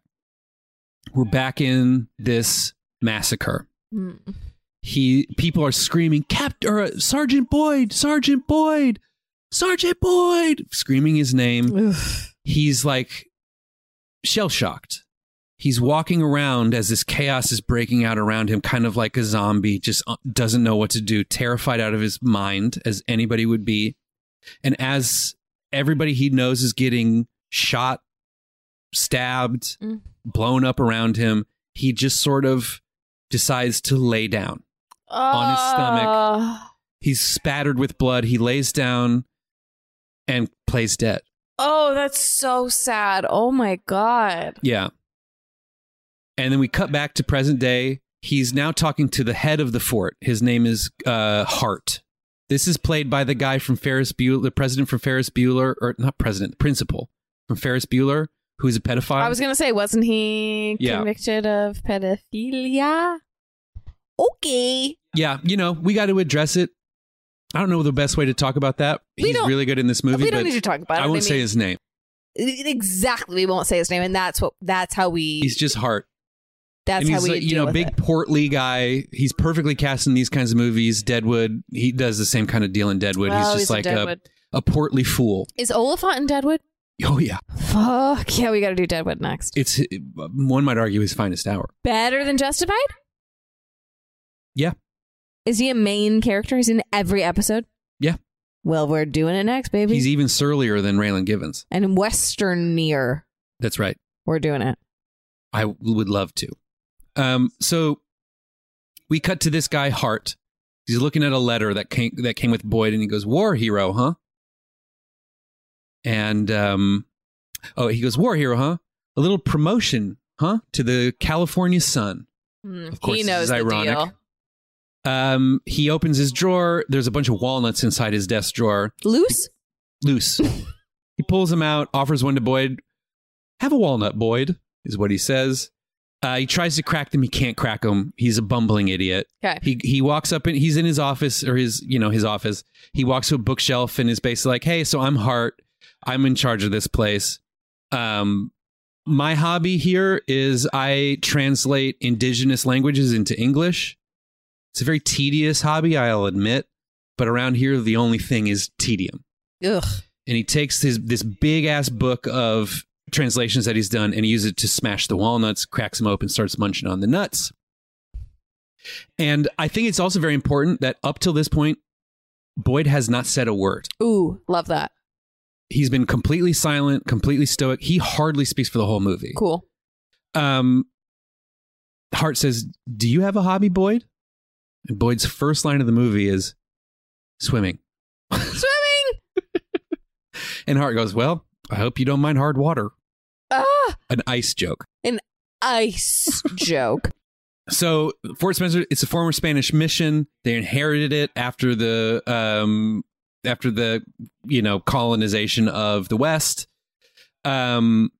We're back in this massacre. Mm. He people are screaming, Captain or uh, Sergeant Boyd, Sergeant Boyd, Sergeant Boyd, screaming his name he's like shell shocked. He's walking around as this chaos is breaking out around him, kind of like a zombie, just uh, doesn't know what to do, terrified out of his mind, as anybody would be. And as everybody he knows is getting shot, stabbed, Mm. blown up around him, he just sort of decides to lay down. On his stomach. Uh, He's spattered with blood. He lays down and plays dead. Oh, that's so sad. Oh my god. Yeah. And then we cut back to present day. He's now talking to the head of the fort. His name is uh, Hart. This is played by the guy from Ferris Bueller, the president from Ferris Bueller, or not president, principal from Ferris Bueller, who is a pedophile. I was gonna say, wasn't he Yeah. convicted of pedophilia? Okay. yeah, you know, we got to address it. I don't know the best way to talk about that. We He's really good in this movie, we don't need to talk about it. I won't I say his name. Exactly. We won't say his name, and that's what. That's how we. He's just Hart. That's how he's we. like, you know, big it. portly guy. He's perfectly cast in these kinds of movies. Deadwood. He does the same kind of deal in Deadwood. Oh, he's he's just in like a, Deadwood. a portly fool. Is Olyphant in Deadwood? Oh yeah, Fuck yeah, we got to do Deadwood next. it's one might argue his finest hour. Better than Justified? Yeah, Is he a main character? He's in every episode. yeah. Well, we're doing it next, baby. He's even surlier than Raylan Givens. and Westernier. That's right. We're doing it. I would love to. Um, so we cut to this guy Hart. He's looking at a letter that came that came with Boyd, and he goes, "War hero, huh?" And um, oh, he goes, "War hero, huh? A little promotion, huh? To the California Sun." Of course, he this knows is the ironic. deal. Um, he opens his drawer. There's a bunch of walnuts inside his desk drawer, Loose? loose. he pulls them out, offers one to Boyd. Have a walnut, Boyd, is what he says. Uh, he tries to crack them. He can't crack them. He's a bumbling idiot. Okay. He he walks up and he's in his office or his you know his office. He walks to a bookshelf and is basically like, "Hey, so I'm Hart. I'm in charge of this place. Um, my hobby here is I translate indigenous languages into English. It's a very tedious hobby, I'll admit, but around here the only thing is tedium." Ugh. and he takes his this big ass book of translations that he's done and he uses it to smash the walnuts, cracks them open, starts munching on the nuts. And I think it's also very important that up till this point, Boyd has not said a word. Ooh, love that. He's been completely silent, completely stoic. He hardly speaks for the whole movie. Cool. Um, Hart says, "Do you have a hobby, Boyd?" And Boyd's first line of the movie is swimming. Swimming! And Hart goes, "Well, I hope you don't mind hard water." Ah! An ice joke. An ice joke. So Fort Spencer, it's a former Spanish mission. They inherited it after the um after the you know colonization of the West. Um,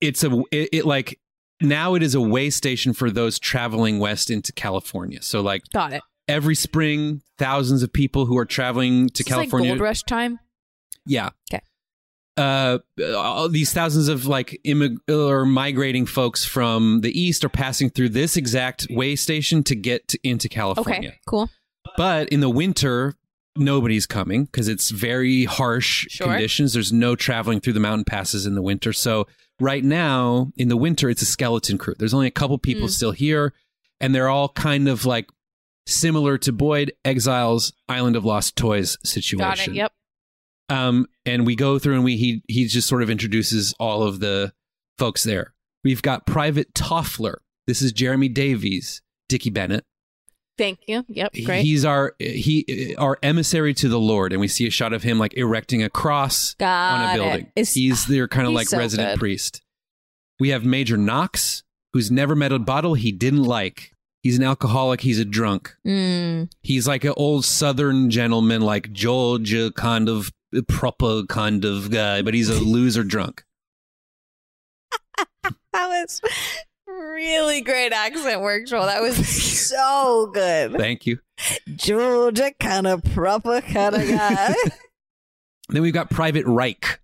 it's a it, it like now it is a way station for those traveling west into California. So like Got it. every spring, thousands of people who are traveling to like California. gold rush time. Yeah. 'Kay. Uh, all these thousands of like immig- or migrating folks from the east are passing through this exact way station to get to, into California. Okay, cool. But in the winter, nobody's coming because it's very harsh Sure. conditions. There's no traveling through the mountain passes in the winter. So right now, in the winter, it's a skeleton crew. There's only a couple people Mm. still here, and they're all kind of like similar to Boyd, Exiles, Island of Lost Toys situation. Got it. Yep. Um, and we go through and we he he just sort of introduces all of the folks there. We've got Private Toffler. This is Jeremy Davies, Dickie Bennett. Thank you. Yep. Great. He's our he our emissary to the Lord, and we see a shot of him like erecting a cross Got on a building. He's their kind of like so resident good. priest. We have Major Knox, who's never met a bottle he didn't like. He's an alcoholic. He's a drunk. Mm. He's like an old Southern gentleman, like Georgia kind of proper kind of guy, but he's a loser drunk. That was really great accent work, Joel. That was so good. Thank you. Georgia kind of proper kind of guy. Then we've got Private Reich,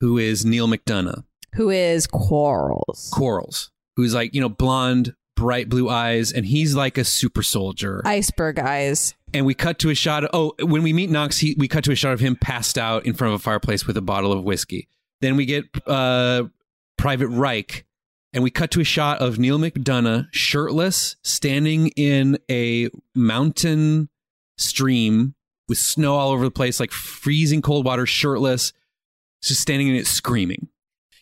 who is Neal McDonough. Who is Quarles? Quarles, who's like, you know, blonde, bright blue eyes, and he's like a super soldier. Iceberg eyes. And we cut to a shot of, oh, when we meet Knox, he, we cut to a shot of him passed out in front of a fireplace with a bottle of whiskey. Then we get uh, Private Reich, and we cut to a shot of Neal McDonough shirtless, standing in a mountain stream with snow all over the place, like freezing cold water, shirtless, just standing in it screaming.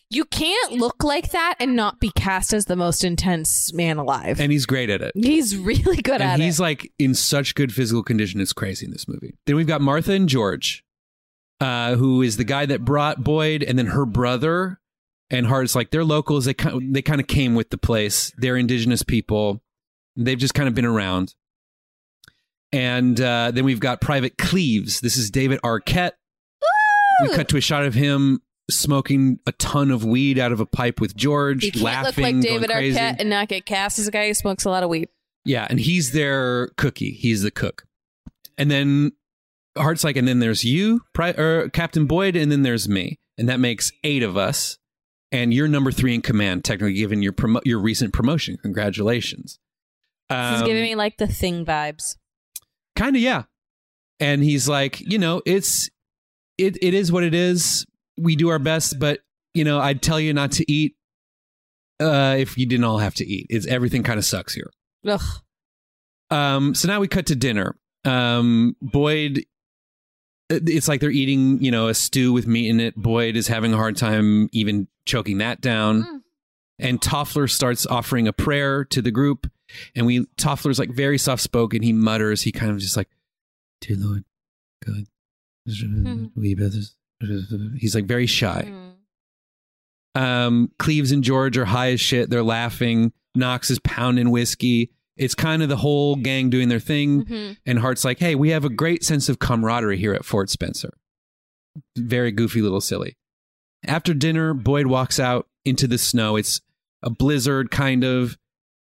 You can't look like that and not be cast as the most intense man alive. And he's great at it. he's really good at it. and he's like in such good physical condition. It's crazy in this movie. Then we've got Martha and George, uh, who is the guy that brought Boyd, and then her brother and Hart's like they're locals. They kind they kind of came with the place. They're indigenous people. They've just kind of been around. And uh, then we've got Private Cleaves. This is David Arquette. We cut to a shot of him smoking a ton of weed out of a pipe with George, you can't laughing, look like going David crazy. Arquette and not get cast as a guy who smokes a lot of weed. Yeah, and he's their cookie. He's the cook. And then Hart's like, and then there's you, Pri- or Captain Boyd, and then there's me, and that makes eight of us. And you're number three in command, technically, given your promo- your recent promotion. Congratulations. This is giving um, me like the thing vibes. kind of yeah. And he's like, you know, it's it it is what it is. We do our best, but you know, I'd tell you not to eat uh if you didn't all have to eat. It's everything kind of sucks here. Ugh. Um, so now we cut to dinner. Um, Boyd, it's like they're eating, you know, a stew with meat in it. Boyd is having a hard time even choking that down. Mm. And Toffler starts offering a prayer to the group. And we, Toffler's like very soft spoken. He mutters, he kind of just like, Dear Lord, God, we brothers. He's like very shy. Um, Cleaves and George are high as shit. They're laughing. Knox is pounding whiskey. It's kind of the whole gang doing their thing. Mhm. And Hart's like, hey, we have a great sense of camaraderie here at Fort Spencer. Very goofy little silly. After dinner, Boyd walks out into the snow. It's a blizzard, kind of.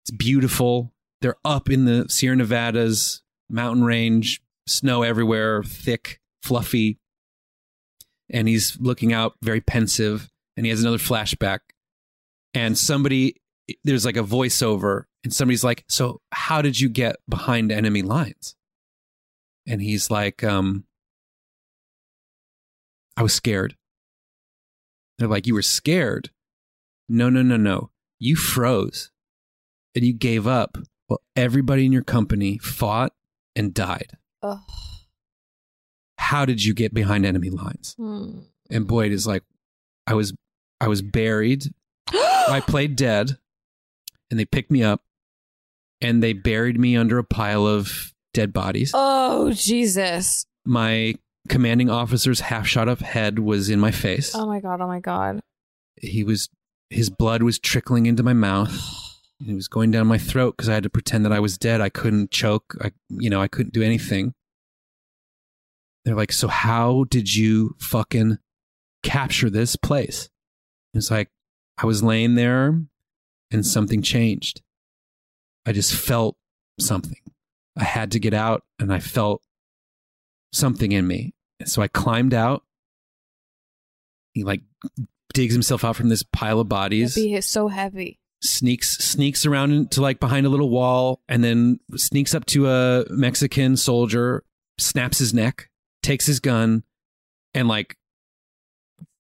It's beautiful. They're up in the Sierra Nevadas, mountain range, snow everywhere, thick, fluffy. And he's looking out, very pensive. And he has another flashback. And somebody, there's like a voiceover, and somebody's like, So, how did you get behind enemy lines? And he's like, um, I was scared. They're like, You were scared? No, no, no, no. You froze and you gave up well everybody in your company fought and died. Ugh. How did you get behind enemy lines? Hmm. And Boyd is like, I was I was buried. I played dead, and they picked me up, and they buried me under a pile of dead bodies. Oh Jesus! My commanding officer's half shot up head was in my face. Oh my god! Oh my god! He was his blood was trickling into my mouth. and It was going down my throat because I had to pretend that I was dead. I couldn't choke. I you know I couldn't do anything. They're like, so how did you fucking capture this place? It's like I was laying there and something changed. I just felt something. I had to get out and I felt something in me. And so I climbed out. He like digs himself out from this pile of bodies, be so heavy. sneaks sneaks around into like behind a little wall and then sneaks up to a Mexican soldier, snaps his neck, takes his gun and like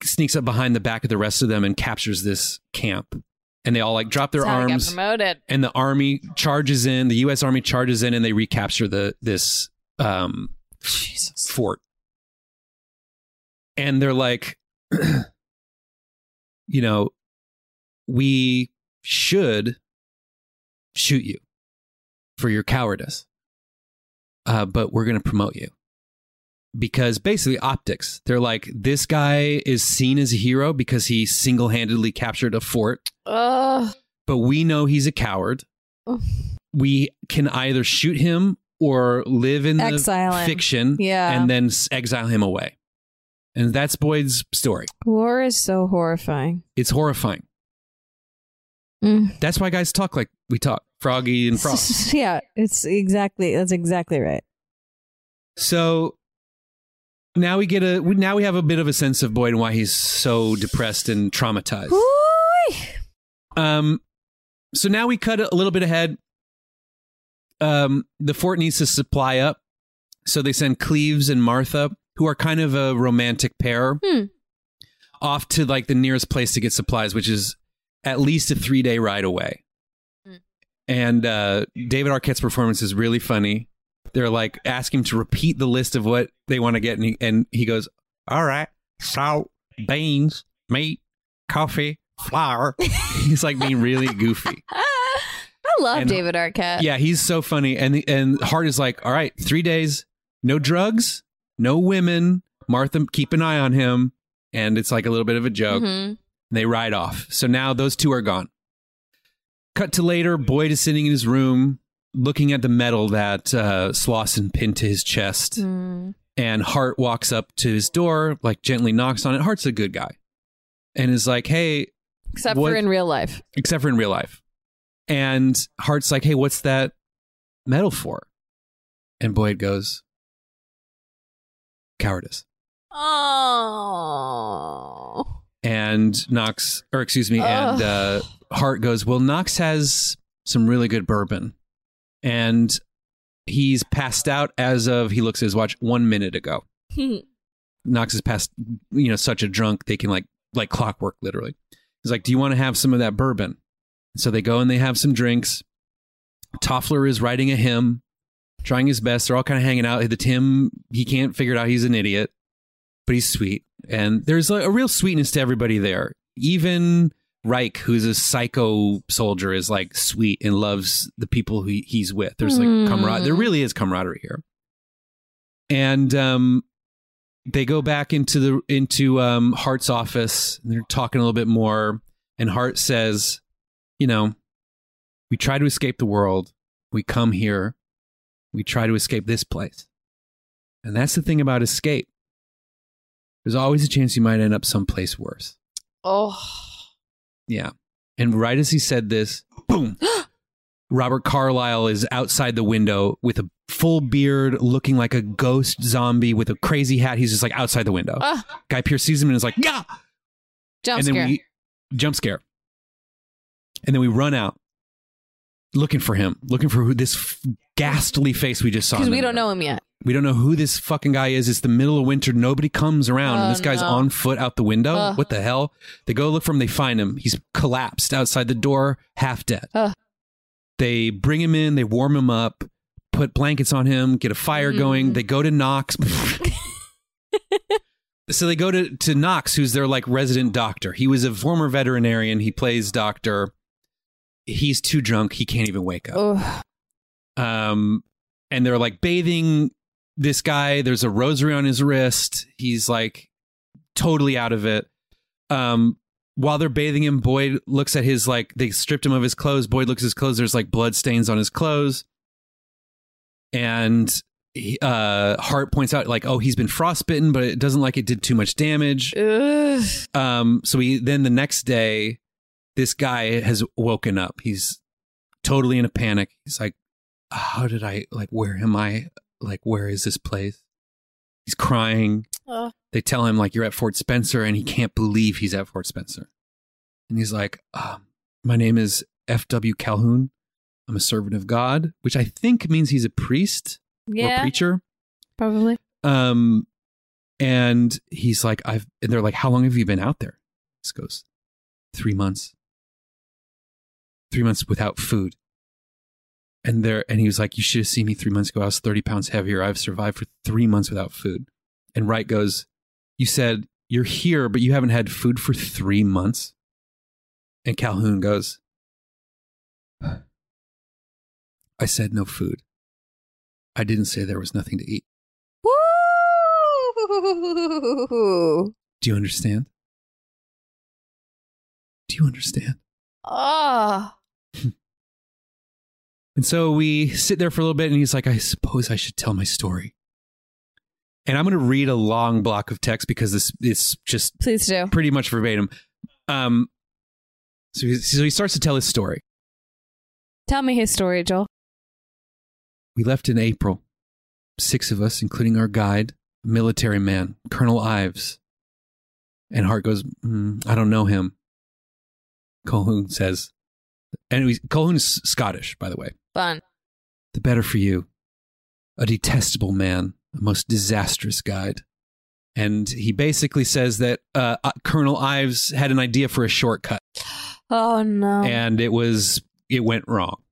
sneaks up behind the back of the rest of them and captures this camp and they all like drop their That's how I got arms promoted. and the army charges in the US army charges in and they recapture the this um Jesus. fort and they're like you know we should shoot you for your cowardice uh, but we're going to promote you because basically optics they're like this guy is seen as a hero because he single-handedly captured a fort Ugh. but we know he's a coward. We can either shoot him or live in the Exile him. fiction Yeah. and then exile him away. And that's Boyd's story. War is so horrifying. It's horrifying. Mm. That's why guys talk like we talk, Froggy and Frog. yeah, it's exactly that's exactly right. so now we get a we- now we have a bit of a sense of Boyd and why he's so depressed and traumatized. Um, so now we cut a little bit ahead. Um, the fort needs to supply up, so they send Cleaves and Martha, who are kind of a romantic pair, Hmm. off to like the nearest place to get supplies, which is at least a three day ride away. And uh, David Arquette's performance is really funny. They're like ask him to repeat the list of what they want to get, and he, and he goes, "All right, salt, beans, meat, coffee, flour." He's like being really goofy. I love And- David Arquette. Yeah, he's so funny. And the, and Hart is like, all right, three days, no drugs, no women. Martha, keep an eye on him. And it's like a little bit of a joke. Mhm. They ride off. So now those two are gone. Cut to later, Boyd is sitting in his room looking at the medal that uh, Slauson pinned to his chest. Mm. And Hart walks up to his door, like gently knocks on it. Hart's a good guy. And is like, hey, Except What- for in real life. except for in real life. And Hart's like, hey, what's that medal for? And Boyd goes, cowardice. Oh. And Knox, or excuse me, and uh, Hart goes, well, Knox has some really good bourbon. And he's passed out as of, he looks at his watch, one minute ago. Knox is past, you know, such a drunk, they can like, like clockwork, literally. He's like, do you want to have some of that bourbon? So they go and they have some drinks. Toffler is writing a hymn, trying his best. They're all kind of hanging out. The Tim, he can't figure it out. He's an idiot, but he's sweet. And there's a, a real sweetness to everybody there. Even Reich, who's a psycho soldier, is like sweet and loves the people who he- he's with. There's like Hmm. camaraderie. There really is camaraderie here. And um, they go back into the into um, Hart's office. And they're talking a little bit more. And Hart says, "You know, we try to escape the world. We come here. We try to escape this place. And that's the thing about escape. There's always a chance you might end up someplace worse. Oh. Yeah. And right as he said this, boom, Robert Carlyle is outside the window with a full beard, looking like a ghost zombie with a crazy hat. He's just like outside the window. Ah. Guy Pearce sees him and is like, yeah. Jump and then scare. we jump scare. And then we run out looking for him, looking for who this f- ghastly face we just saw. Because we don't know him yet. We don't know who this fucking guy is. It's the middle of winter. Nobody comes around. Oh, and this guy's no. on foot out the window. Ugh. What the hell? They go look for him. They find him. He's collapsed outside the door, half dead. Ugh. They bring him in. They warm him up, put blankets on him, get a fire Mm. going. They go to Knox. so they go to, to Knox, who's their like resident doctor. He was a former veterinarian. He plays doctor. He's too drunk. He can't even wake up Oh. um and they're like bathing this guy there's a rosary on his wrist. He's like totally out of it. Um while they're bathing him boyd looks at his like they stripped him of his clothes. Boyd looks at his clothes. There's like blood stains on his clothes. And he- uh hart points out like oh he's been frostbitten but it doesn't like it did too much damage. Ugh. um so he then the next day this guy has woken up. He's totally in a panic. He's like how did i like where am i like where is this place he's crying Ugh. they tell him like you're at fort spencer and he can't believe he's at fort spencer and he's like um, my name is fw calhoun i'm a servant of god which i think means he's a priest or Yeah. preacher Probably. um, and he's like, I've, and they're like, how long have you been out there? This goes, three months. three months without food. And there, and he was like, "You should have seen me three months ago. I was thirty pounds heavier. I've survived for three months without food." And Wright goes, "You said you're here, but you haven't had food for three months." And Calhoun goes, "I said no food. I didn't say there was nothing to eat. Woo! Do you understand? Do you understand?" Oh. And so we sit there for a little bit, and he's like, I suppose I should tell my story. And I'm going to read a long block of text because this is just Please do. pretty much verbatim. Um, so, he, so he starts to tell his story. Tell me his story, Joel. We left in April, six of us, including our guide, a military man, Colonel Ives. And Hart goes, "Mm, I don't know him. Colhoun says, and Colhoun is Scottish, by the way. Fun. The better for you. A detestable man, a most disastrous guide. And he basically says that uh, uh, Colonel Ives had an idea for a shortcut, Oh no. and it was it went wrong.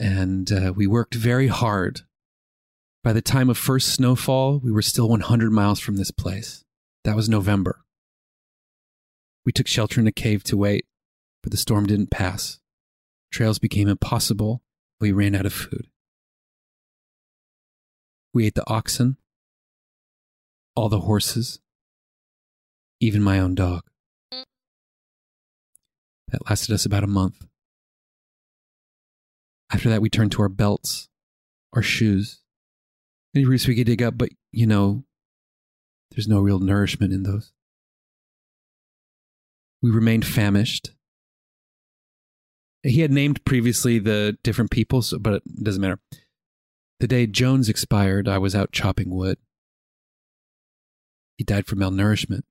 And uh, we worked very hard. By the time of first snowfall, we were still 100 miles from this place. That was November. We took shelter in a cave to wait, but the storm didn't pass. Trails became impossible. We ran out of food. We ate the oxen, all the horses, even my own dog. That lasted us about a month. After that, we turned to our belts, our shoes, any roots we could dig up, but you know, there's no real nourishment in those. We remained famished. He had named previously the different peoples, but it doesn't matter. The day Jones expired, I was out chopping wood. He died from malnourishment.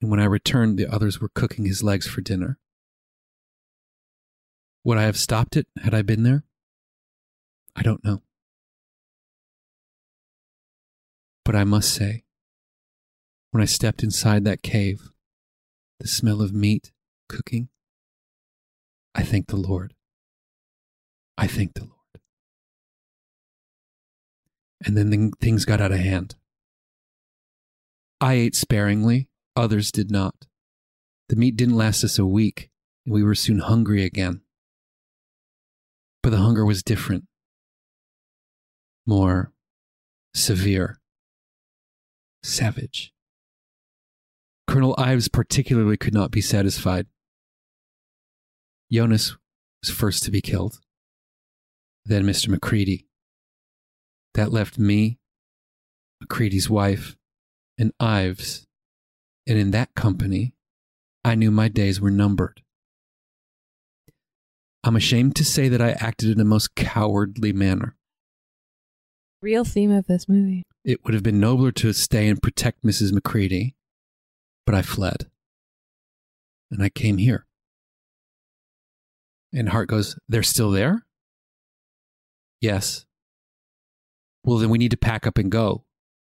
And when I returned, the others were cooking his legs for dinner. Would I have stopped it had I been there? I don't know. But I must say, when I stepped inside that cave, the smell of meat cooking, I thank the Lord. I thank the Lord. And then the- things got out of hand. I ate sparingly, others did not. The meat didn't last us a week, and we were soon hungry again. But the hunger was different, more severe, savage. Colonel Ives particularly could not be satisfied. Jonas was first to be killed, then Mr. McCready. That left me, McCready's wife, and Ives, and in that company, I knew my days were numbered. I'm ashamed to say that I acted in a most cowardly manner. Real theme of this movie. It would have been nobler to stay and protect Mrs. McCready, but I fled. And I came here. And Hart goes, They're still there? Yes. Well, then we need to pack up and go.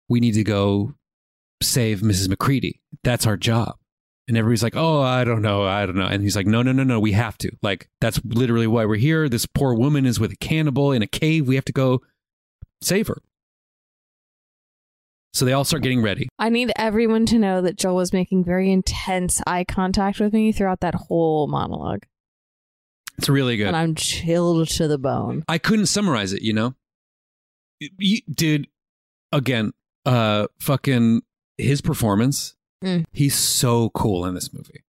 We need to go save Mrs. McCready. That's our job. And everybody's like, oh, I don't know. I don't know. And he's like, no, no, no, no. We have to. Like, that's literally why we're here. This poor woman is with a cannibal in a cave. We have to go save her. So they all start getting ready. I need everyone to know that Joel was making very intense eye contact with me throughout that whole monologue. It's really good. And I'm chilled to the bone. I couldn't summarize it, you know? You, dude, again, uh, fucking his performance, Mm. he's so cool in this movie.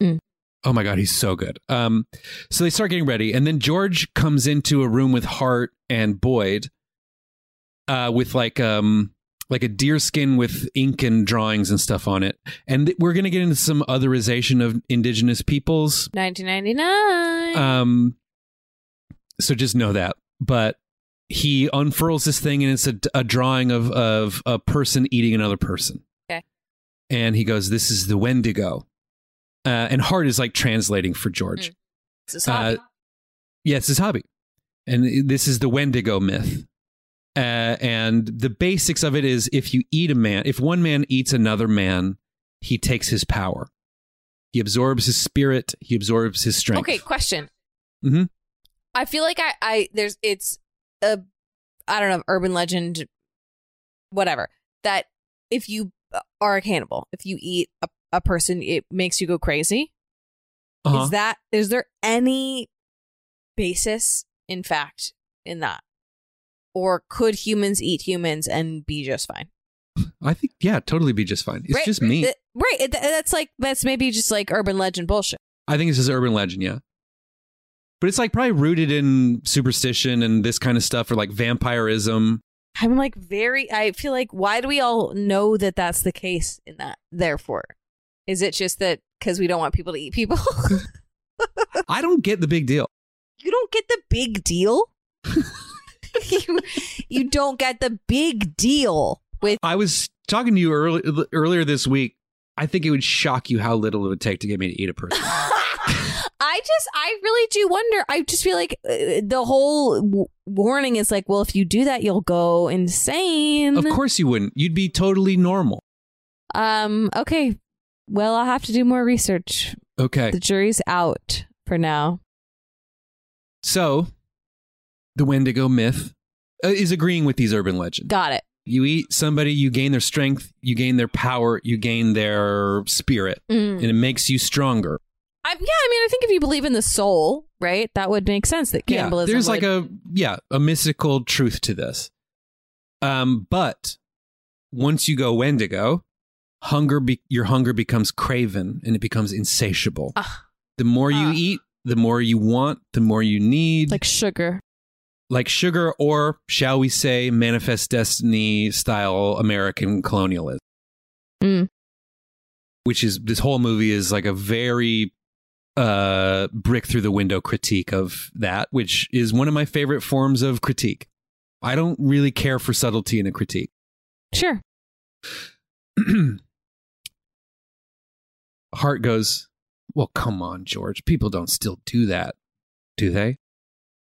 Mm. Oh my God, he's so good. Um, so they start getting ready, and then George comes into a room with Hart and Boyd, uh, with like um like a deer skin with ink and drawings and stuff on it. And th- we're gonna get into some otherization of indigenous peoples 1999. um, so just know that. But he unfurls this thing, and it's a, a drawing of of a person eating another person. Okay. And he goes, "This is the Wendigo," uh, and Hart is like translating for George. It's his hobby. Uh, yeah, it's his hobby, and this is the Wendigo myth. Uh, and the basics of it is if you eat a man, if one man eats another man, he takes his power. He absorbs his spirit. He absorbs his strength. Okay, question. Mhm. I feel like I, I there's it's a I don't know urban legend, whatever that if you are a cannibal, if you eat a, a person, it makes you go crazy. Uh-huh. Is that is there any basis in fact in that, or could humans eat humans and be just fine? I think yeah, totally be just fine. It's right, just me. right? that's like that's maybe just like urban legend bullshit. I think it's just urban legend, yeah. But it's like probably rooted in superstition and this kind of stuff, or like vampirism. I'm like very. I feel like why do we all know that that's the case in that? Therefore, is it just that because we don't want people to eat people? I don't get the big deal. you don't get the big deal. you, you don't get the big deal with. I was talking to you early, earlier this week. I think it would shock you how little it would take to get me to eat a person. I just, I really do wonder. I just feel like uh, the whole w- warning is like, well, if you do that, you'll go insane. of course you wouldn't. You'd be totally normal. Um. Okay. Well, I'll have to do more research. Okay. The jury's out for now. So, the Wendigo myth uh, is agreeing with these urban legends. Got it. You eat somebody, you gain their strength, you gain their power, you gain their spirit, Mm. and it makes you stronger. I, yeah, I mean, I think if you believe in the soul, right, that would make sense. That Yeah, cannibalism. there's would- like a yeah, a mystical truth to this. Um, but once you go Wendigo, hunger be- your hunger becomes craven and it becomes insatiable. Ah. the more you Ah. eat, the more you want, the more you need. like sugar. Like sugar or shall we say manifest destiny style american colonialism. Mm. which is this whole movie is like a very uh brick through the window critique of that which is one of my favorite forms of critique. I don't really care for subtlety in a critique. Sure. heart goes well come on george. People don't still do that do they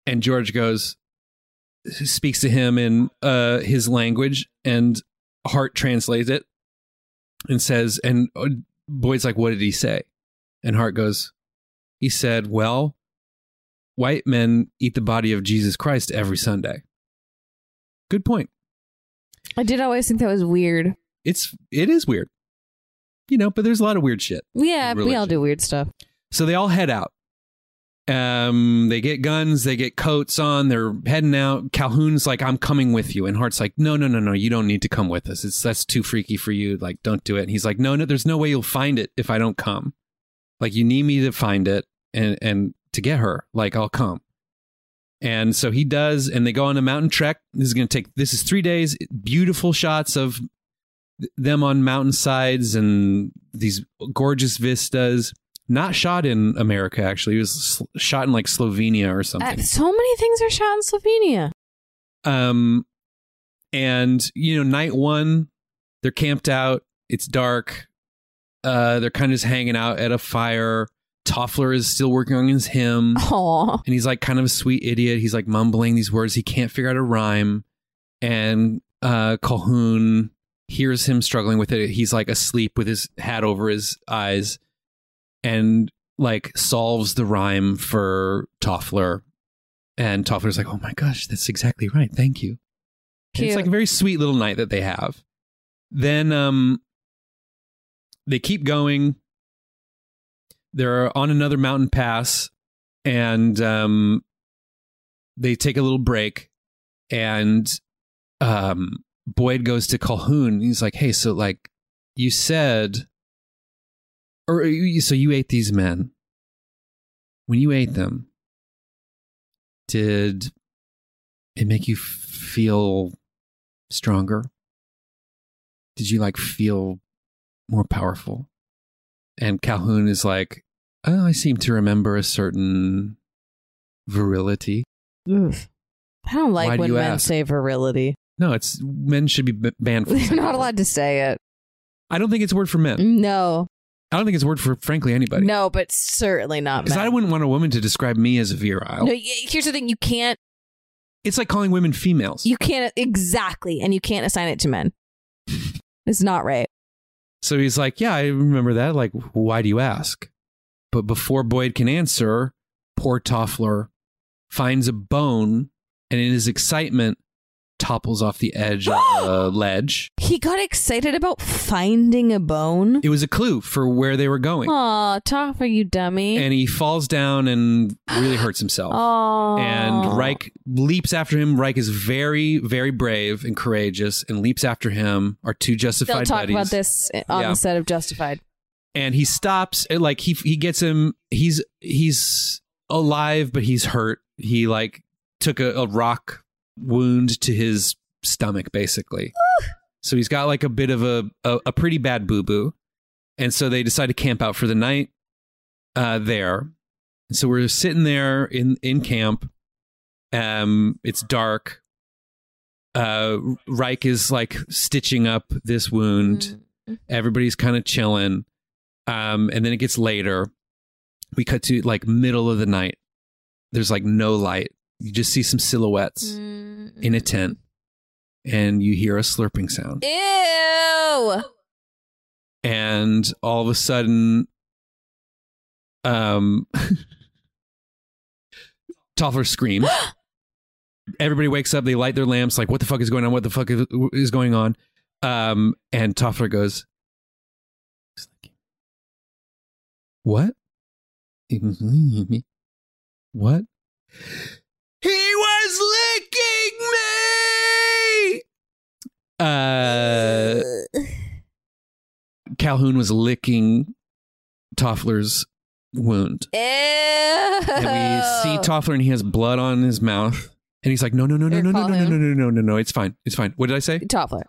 and george goes speaks to him in uh his language and hart translates it and says and uh, boyd's like what did he say and hart goes he said well white men eat the body of jesus christ every sunday good point I did always think that was weird. it's it is weird you know but there's a lot of weird shit Yeah, we all do weird stuff. So they all head out. Um, they get guns, they get coats on, they're heading out. Calhoun's like, "I'm coming with you," and Hart's like, "No, no, no, no, you don't need to come with us. It's that's too freaky for you. Like, don't do it." And he's like, "No, no, there's no way you'll find it if I don't come. Like, you need me to find it and and to get her. Like, I'll come." And so he does, and they go on a mountain trek. This is going to take. This is three days. Beautiful shots of them on mountainsides and these gorgeous vistas. Not shot in America, actually. It was s- shot in like Slovenia or Uh, something. so many things are shot in Slovenia. Um, and you know, night one, they're camped out. It's dark. Uh, they're kind of just hanging out at a fire. Toffler is still working on his hymn, Aw. and he's like kind of a sweet idiot. He's like mumbling these words. He can't figure out a rhyme, and uh, Calhoun hears him struggling with it. He's like asleep with his hat over his eyes, and like solves the rhyme for Toffler. And Toffler's like, "Oh my gosh, that's exactly right. Thank you." It's like a very sweet little night that they have. Then um they keep going. They're on another mountain pass and um they take a little break and um Boyd goes to Calhoun. He's like, "Hey, so like you said or uh, you- so you ate these men. When you ate them, did it make you feel stronger? Did you like feel more powerful? And Calhoun is like, oh, I seem to remember a certain virility. I don't like Why when you men ask? say virility. No, it's men should be b- banned from They're not allowed to say it. I don't think it's a word for men. Mm, no. I don't think it's a word for frankly anybody. No, but certainly not Because men. I wouldn't want a woman to describe me as virile. No, y- here's the thing: you can't, It's like calling women females. you can't exactly, and you can't assign it to men. It's not right. So he's like, Yeah, I remember that. Like, why do you ask? But before Boyd can answer, poor Toffler finds a bone and in his excitement topples off the edge of a ledge. He got excited about finding a bone. It was a clue for where they were going. Aw, Topher, you dummy. And he falls down and really hurts himself. Oh. And Reich leaps after him. Reich is very, very brave and courageous and leaps after him. Our two justified They'll talk buddies. about this on Yeah. the set of Justified. and he stops uh, like he he gets him he's he's alive but he's hurt he like took a, a rock wound to his stomach basically. So he's got like a bit of a a, a pretty bad boo-boo. And so they decide to camp out for the night uh there. And so we're sitting there in in camp. Um it's dark. Uh reich is like stitching up this wound. Everybody's kind of chilling. Um and then it gets later. We cut to like middle of the night. There's like no light you just see some silhouettes in a tent and you hear a slurping sound. Ew. and all of a sudden um Toffler screams everybody wakes up they light their lamps like what the fuck is going on? What the fuck is, is going on? Um and Toffler goes what? What he was licking me uh Calhoun was licking Toffler's wound. Ew. And we see Toffler and he has blood on his mouth. And he's like, no, no, no, no, Or no, no, no, no, Calhoun. no, no, no, no, no. It's fine. It's fine. What did I say? Toffler.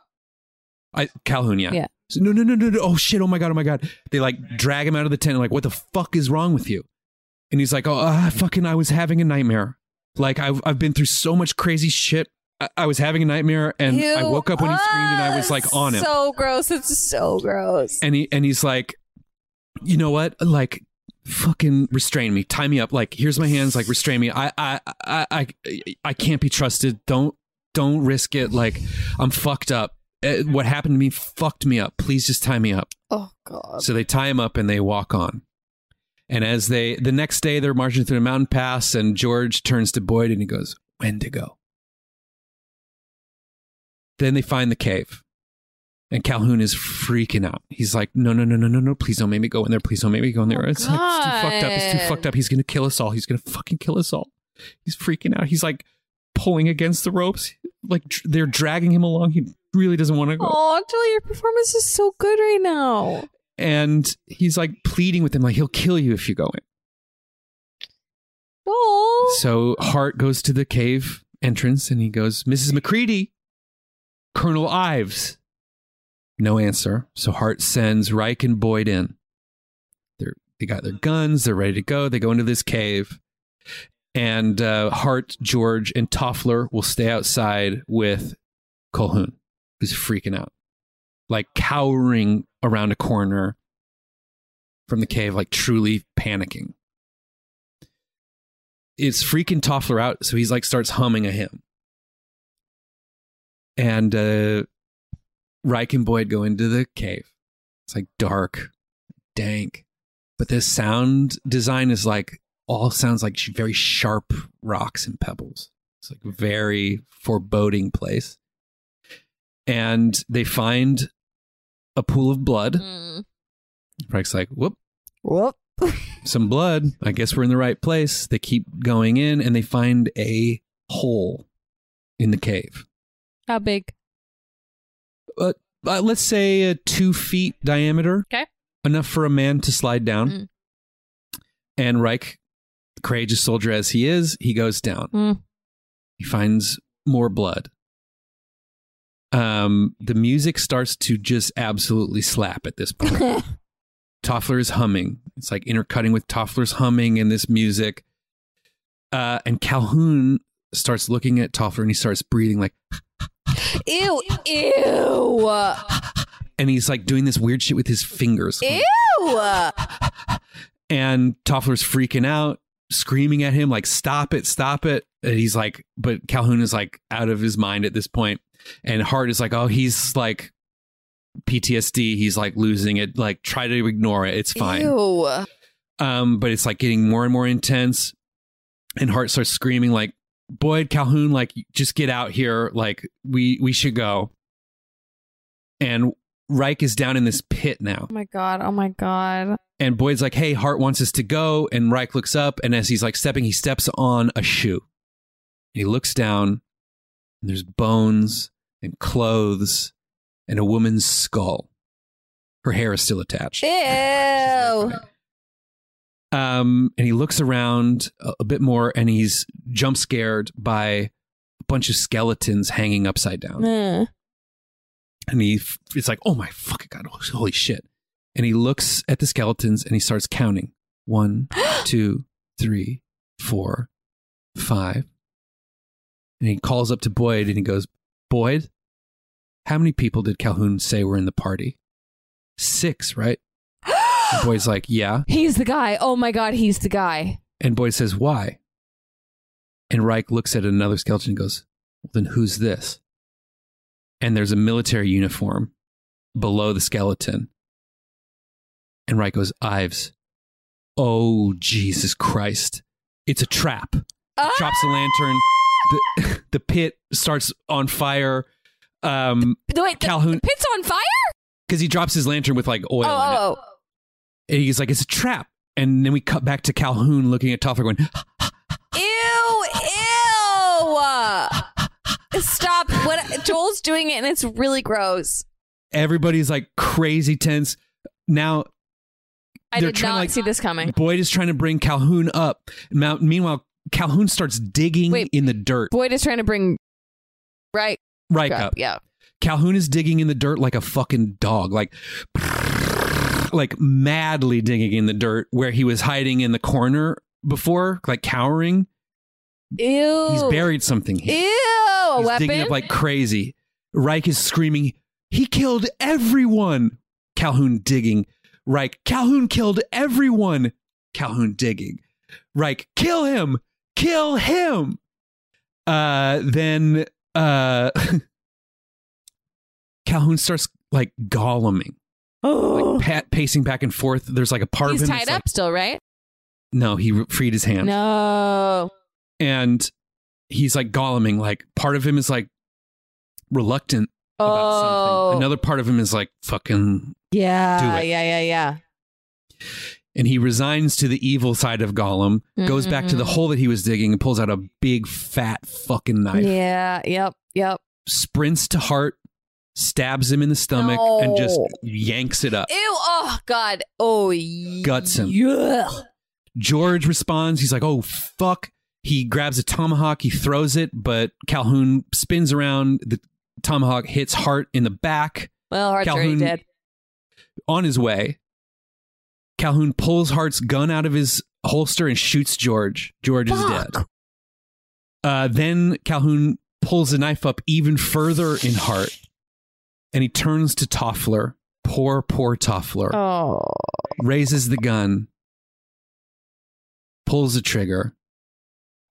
I Calhoun, yeah. Yeah. So, no, no, no, no, no. Oh shit. Oh my god. Oh my god. They like drag him out of the tent. and like, what the fuck is wrong with you? And he's like, oh, uh, fucking, I was having a nightmare. Like I've I've been through so much crazy shit. I, I was having a nightmare, and I woke up when he screamed, and I was like on him. So gross. It's so gross. and he and he's like, you know what? Like, fucking restrain me, tie me up. Like, here's my hands. Like, restrain me. I I I I, I can't be trusted. Don't don't risk it. Like, I'm fucked up. Uh, What happened to me fucked me up. Please just tie me up. Oh god. So they tie him up and they walk on. And as they the next day they're marching through a mountain pass, and George turns to Boyd and he goes, "Wendigo." Then they find the cave. And Calhoun is freaking out. He's like, no, no, no, no, no, no. Please don't make me go in there. Please don't make me go in there. Oh, it's, like, it's too fucked up. It's too fucked up. He's going to kill us all. He's going to fucking kill us all. He's freaking out. He's like pulling against the ropes. Like they're dragging him along. He really doesn't want to go. Oh, Julie, your performance is so good right now. And he's like pleading with him, like, he'll kill you if you go in. Oh. So Hart goes to the cave entrance and he goes, Mrs. McCready, Colonel Ives. No answer. So Hart sends Reich and Boyd in. They're they got their guns, they're ready to go. They go into this cave. And uh, Hart, George, and Toffler will stay outside with Colhoun, who's freaking out. Like cowering around a corner from the cave, like truly panicking it's freaking Toffler out, so he's like starts humming a hymn. And uh Reich and Boyd go into the cave. It's like dark, dank, but the sound design is like all sounds like very sharp rocks and pebbles. It's like very foreboding place. And they find a pool of blood. Mm. Reich's like, whoop, Whoop. some blood. I guess we're in the right place. They keep going in and they find a hole in the cave. How big? Uh, uh, let's say a two feet diameter. Okay. Enough for a man to slide down. Mm. And Reich, courageous soldier as he is, he goes down. Mm. He finds more blood. Um, the music starts to just absolutely slap at this point. Toffler is humming. It's like intercutting with Toffler's humming and this music. Uh, and Calhoun starts looking at Toffler and he starts breathing like, Ew. Ew. and he's like doing this weird shit with his fingers. Ew. And Toffler's freaking out, screaming at him, like, stop it, stop it. And he's like, but Calhoun is like out of his mind at this point. And Hart is like, oh, he's like PTSD. He's like losing it. Like try to ignore it. It's fine. Ew. Um, but it's like getting more and more intense. And Hart starts screaming like, Boyd Calhoun, like just get out here. Like we we should go. And Reich is down in this pit now. Oh my god. Oh my god. And Boyd's like, hey, Hart wants us to go. And Reich looks up, and as he's like stepping, he steps on a shoe. He looks down, and there's bones and clothes and a woman's skull. Her hair is still attached. Ew. Um, and he looks around a, a bit more, and he's jump scared by a bunch of skeletons hanging upside down. Eh. and he f- it's like oh my fucking god holy shit and he looks at the skeletons and he starts counting one two three four five and he calls up to boyd and he goes boyd how many people did calhoun say were in the party six right and boyd's like yeah He's the guy. Oh my god, he's the guy. and boyd says why and reich looks at another skeleton and goes well, then who's this and there's a military uniform below the skeleton. And Reich goes, Ives, oh, Jesus Christ. It's a trap. Ah! Drops the lantern. The, the pit starts on fire. Um, The- Wait, Calhoun- the pit's on fire? because he drops his lantern with like oil in it. Oh, oh, And he's like, it's a trap. And then we cut back to Calhoun looking at Toffler going, oh. Ew. Ew. Stop. What Joel's doing it and it's really gross. everybody's like crazy tense. Now I did not like- see this coming. Boyd is trying to bring Calhoun up. Now, meanwhile, Calhoun starts digging Wait. in the dirt. Boyd is trying to bring right right up. up. Yeah. Calhoun is digging in the dirt like a fucking dog, like like madly digging in the dirt where he was hiding in the corner before, like cowering. Ew. He's buried something Ew. here. A He's weapon. digging up like crazy. Reich is screaming, "He killed everyone!" Calhoun digging. Reich, Calhoun killed everyone. Calhoun digging. Reich, kill him, kill him. Uh, then uh, Calhoun starts like goleming, like pat, pacing back and forth. There's like a part He's of him. tied up still, right? No, he re- freed his hand No. and he's like goleming. Like part of him is like reluctant about Oh. something. Another part of him is like fucking, Yeah. Do it. Yeah, yeah, yeah. And he resigns to the evil side of Gollum. Goes back to the mm-hmm. hole that he was digging and pulls out a big fat fucking knife. Yeah. Yep. Yep. Sprints to Hart, stabs him in the stomach, and just yanks it up. Ew. Oh God. Oh. Guts him. Yeah. George responds. He's like, "Oh fuck!" He grabs a tomahawk. He throws it, but Calhoun spins around. The tomahawk hits Hart in the back. Well, Hart's already dead. on his way, Calhoun pulls Hart's gun out of his holster and shoots George. George is dead. Uh, then Calhoun pulls the knife up even further in Hart, and he turns to Toffler. Poor, poor Toffler. Oh. Raises the gun, pulls the trigger.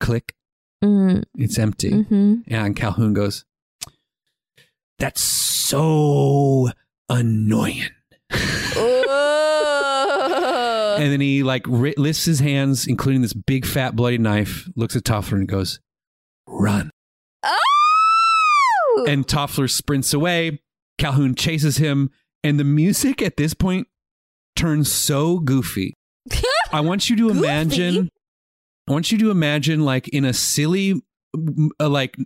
Click. Mm, It's empty. hmm And Calhoun goes, That's so annoying. And then he like ri- lifts his hands, including this big fat bloody knife, looks at Toffler and goes, "Run!" oh! And Toffler sprints away. Calhoun chases him, and the music at this point turns so goofy. I want you to Goofy? imagine. I want you to imagine like in a silly, uh, like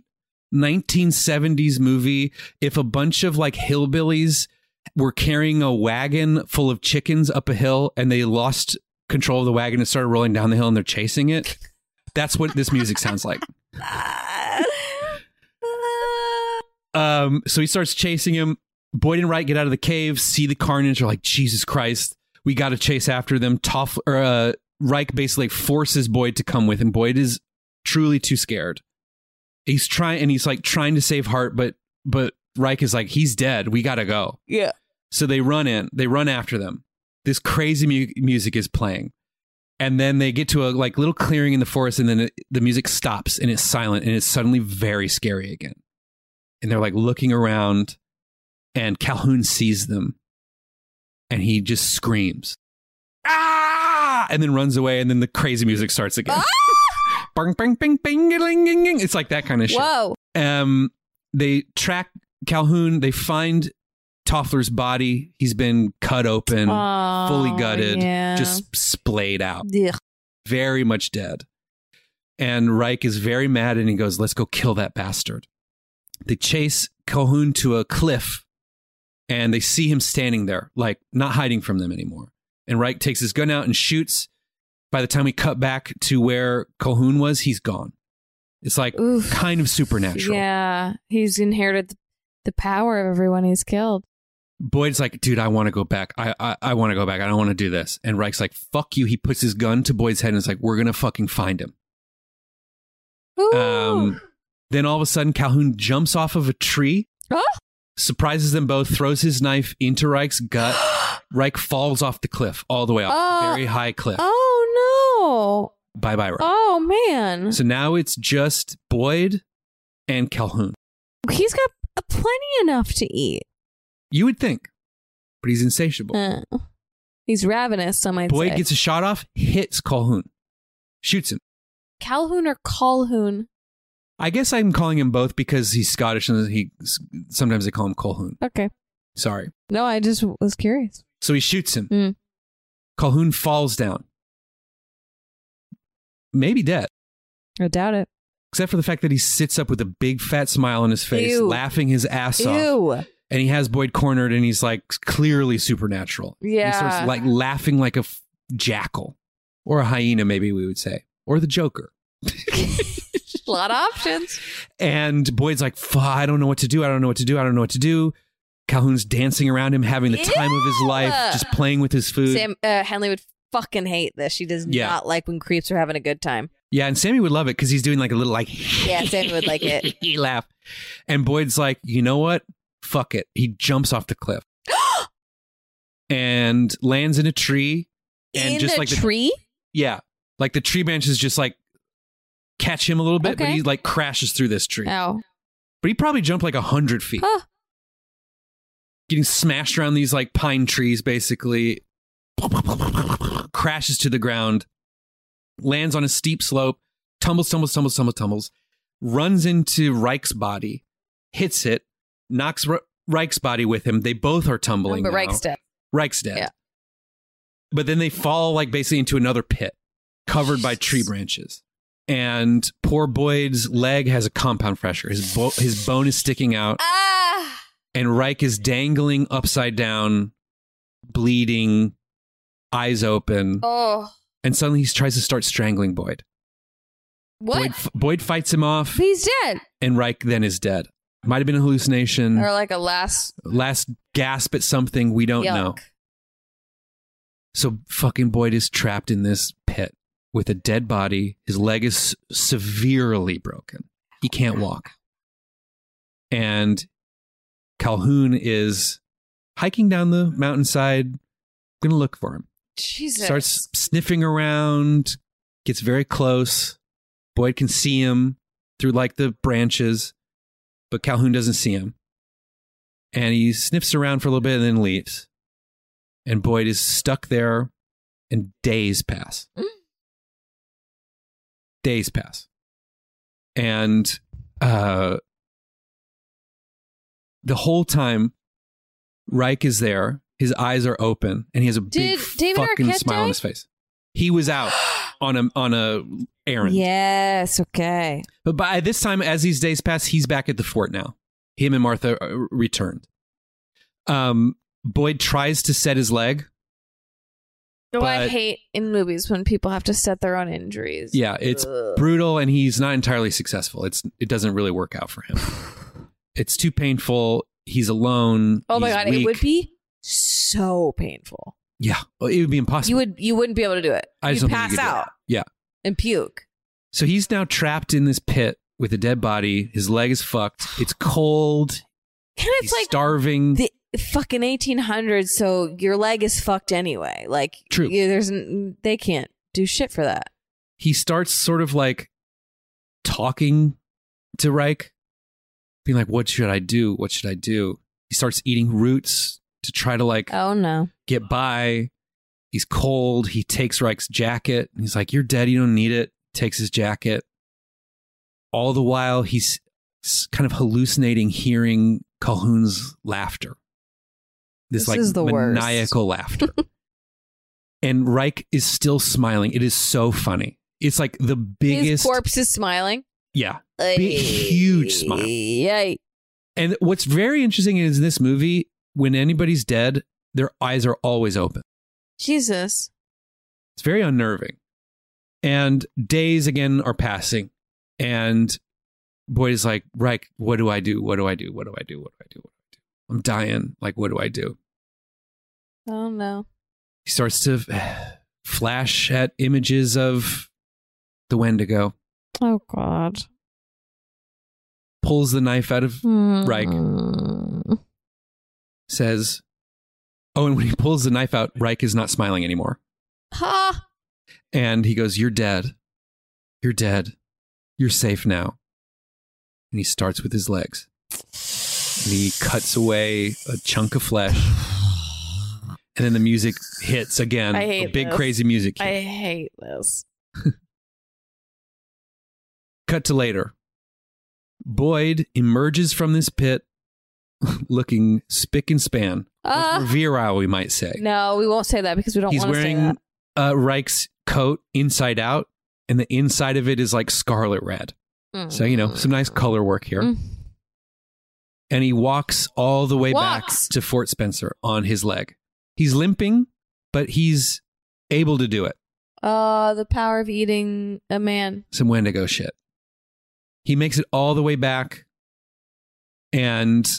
1970s movie, if a bunch of like hillbillies were carrying a wagon full of chickens up a hill and they lost control of the wagon and started rolling down the hill and they're chasing it. That's what this music sounds like. Um, so he starts chasing him. Boyd and Reich get out of the cave, see the carnage, are like, Jesus Christ, we got to chase after them. Toff or uh, Reich basically forces Boyd to come with him. Boyd is truly too scared. He's trying, and he's like trying to save Hart, but but Reich is like, he's dead. We got to go. yeah. So they run in, they run after them. This crazy mu- music is playing. And then they get to a like little clearing in the forest and then it, the music stops and it's silent and it's suddenly very scary again. And they're like looking around and Calhoun sees them and he just screams, ah, and then runs away. And then the crazy music starts again. Bang, bang, bang, bang, ding, ding, ding. It's like that kind of shit. Whoa. Um, they track Calhoun. They find Toffler's body. He's been cut open, Oh, fully gutted, yeah. just splayed out, Ugh. very much dead. And Reich is very mad and he goes, Let's go kill that bastard. They chase Calhoun to a cliff and they see him standing there, like not hiding from them anymore. And Reich takes his gun out and shoots. By the time we cut back to where Calhoun was, he's gone. It's like Oof. kind of supernatural. Yeah, he's inherited the, the power of everyone he's killed. Boyd's like, dude, I want to go back. I I, I want to go back. I don't want to do this. And Reich's like, fuck you. He puts his gun to Boyd's head and is like, we're gonna fucking find him. Ooh. Um, then all of a sudden, Calhoun jumps off of a tree, Oh. surprises them both, throws his knife into Reich's gut. Reich falls off the cliff all the way off, Oh. very high cliff. oh no! Bye bye! Reich. Oh man, So now it's just Boyd and Calhoun. he's got uh, plenty enough to eat. You would think, but he's insatiable. Uh, he's ravenous. Some might Boyd say. gets a shot off, hits Calhoun, shoots him. Calhoun or Calhoun. I guess I'm calling him both because he's Scottish and he sometimes they call him Colhoun. Okay. Sorry. No, I just was curious. So he shoots him. Mm. Colhoun falls down. Maybe dead, I doubt it. Except for the fact that he sits up with a big fat smile on his face, Ew. laughing his ass off. And he has Boyd cornered and he's like clearly supernatural. Yeah. He starts like laughing like a f- jackal or a hyena, maybe we would say, or the Joker. a lot of options. And Boyd's like, "Fuck, I don't know what to do. I don't know what to do. I don't know what to do. Calhoun's dancing around him, having the time of his life, just playing with his food. Sam uh, Henley would fucking hate this. She does Yeah. not like when creeps are having a good time. Yeah, and Sammy would love it because he's doing like a little like Yeah, Sammy would like it. he laugh. And Boyd's like, you know what? Fuck it. He jumps off the cliff and lands in a tree. And In just like the tree. yeah, like the tree branches just like catch him a little bit, but Okay. he like crashes through this tree. Oh. But he probably jumped like a hundred feet. Huh. getting smashed around these like pine trees, basically. Crashes to the ground, lands on a steep slope, tumbles, tumbles, tumbles, tumbles, tumbles, runs into Reich's body, hits it, knocks Re- Reich's body with him. They both are tumbling. but now. Reich's dead. Reich's dead. Yeah. But then they fall like basically into another pit covered by tree branches. And poor Boyd's leg has a compound fracture. His, bo- his bone is sticking out Ah. and Reich is dangling upside down, bleeding, eyes open, Oh. And suddenly he tries to start strangling Boyd. What? Boyd, f- Boyd fights him off, He's dead. and Reich then is dead. Might have been a hallucination. Or like a last Last gasp at something we don't yuck. know. So fucking Boyd is trapped in this pit with a dead body. His leg is severely broken. He can't walk. And Calhoun is hiking down the mountainside, gonna look for him. Jesus. Starts sniffing around, gets very close. Boyd can see him through like the branches, but Calhoun doesn't see him. And he sniffs around for a little bit and then leaves. And Boyd is stuck there, and days pass. Mm. Days pass. And uh, the whole time, Reich is there. His eyes are open, and he has a big Did David fucking Arquette smile on his face. He was out on a on a errand. Yes. Okay. But by this time, as these days pass, he's back at the fort now. Him and Martha uh, returned. Um, Boyd tries to set his leg. Oh, I But- hate in movies when people have to set their own injuries. Yeah, it's Ugh. brutal, and he's not entirely successful. It's it doesn't really work out for him. it's too painful. He's alone. Oh my He's god, it weak. would be so painful. Yeah, well, it would be impossible. You would you wouldn't be able to do it. I You'd pass you could do it. out Yeah. and puke. So he's now trapped in this pit with a dead body. His leg is fucked. It's cold. And He's it's like starving. the fucking 1800s, so your leg is fucked anyway. Like True. you- there's they can't do shit for that. he starts sort of like talking to Reich, being like, "What should I do? What should I do?" He starts eating roots to try to like Oh no. get by. He's cold. He takes Reich's jacket. He's like, You're dead. You don't need it. Takes his jacket. All the while, he's kind of hallucinating hearing Calhoun's laughter. This, This like is the worst. maniacal laughter. and Reich is still smiling. It is so funny. It's like the His biggest. corpse is smiling. yeah. Big, huge smile. Yay. And what's very interesting is in this movie, when anybody's dead, their eyes are always open. Jesus. It's very unnerving. And days again are passing. And Boyd is like, Reich, what do I do? What do I do? What do I do? What do I do? What do I do? I'm dying. Like, what do I do? Oh no. He starts to flash at images of the Wendigo, Oh God. pulls the knife out of Reich, Hmm. Says, Oh, and when he pulls the knife out, Reich is not smiling anymore. Ha. And he goes, You're dead. You're dead. You're safe now. And he starts with his legs. And he cuts away a chunk of flesh. And then the music hits again. I hate a big this. crazy music. hit. I hate this. Cut to later. Boyd emerges from this pit looking spick and span. Ah. virile, we might say. No, we won't say that because we don't He's want to say wearing uh, Reich's coat inside out, and the inside of it is like scarlet red. So, you know, some nice color work here. Mm. And he walks all the way Walks. back to Fort Spencer on his leg. He's limping, but he's able to do it. Uh, the power of eating a man. Some Wendigo shit. He makes it all the way back, and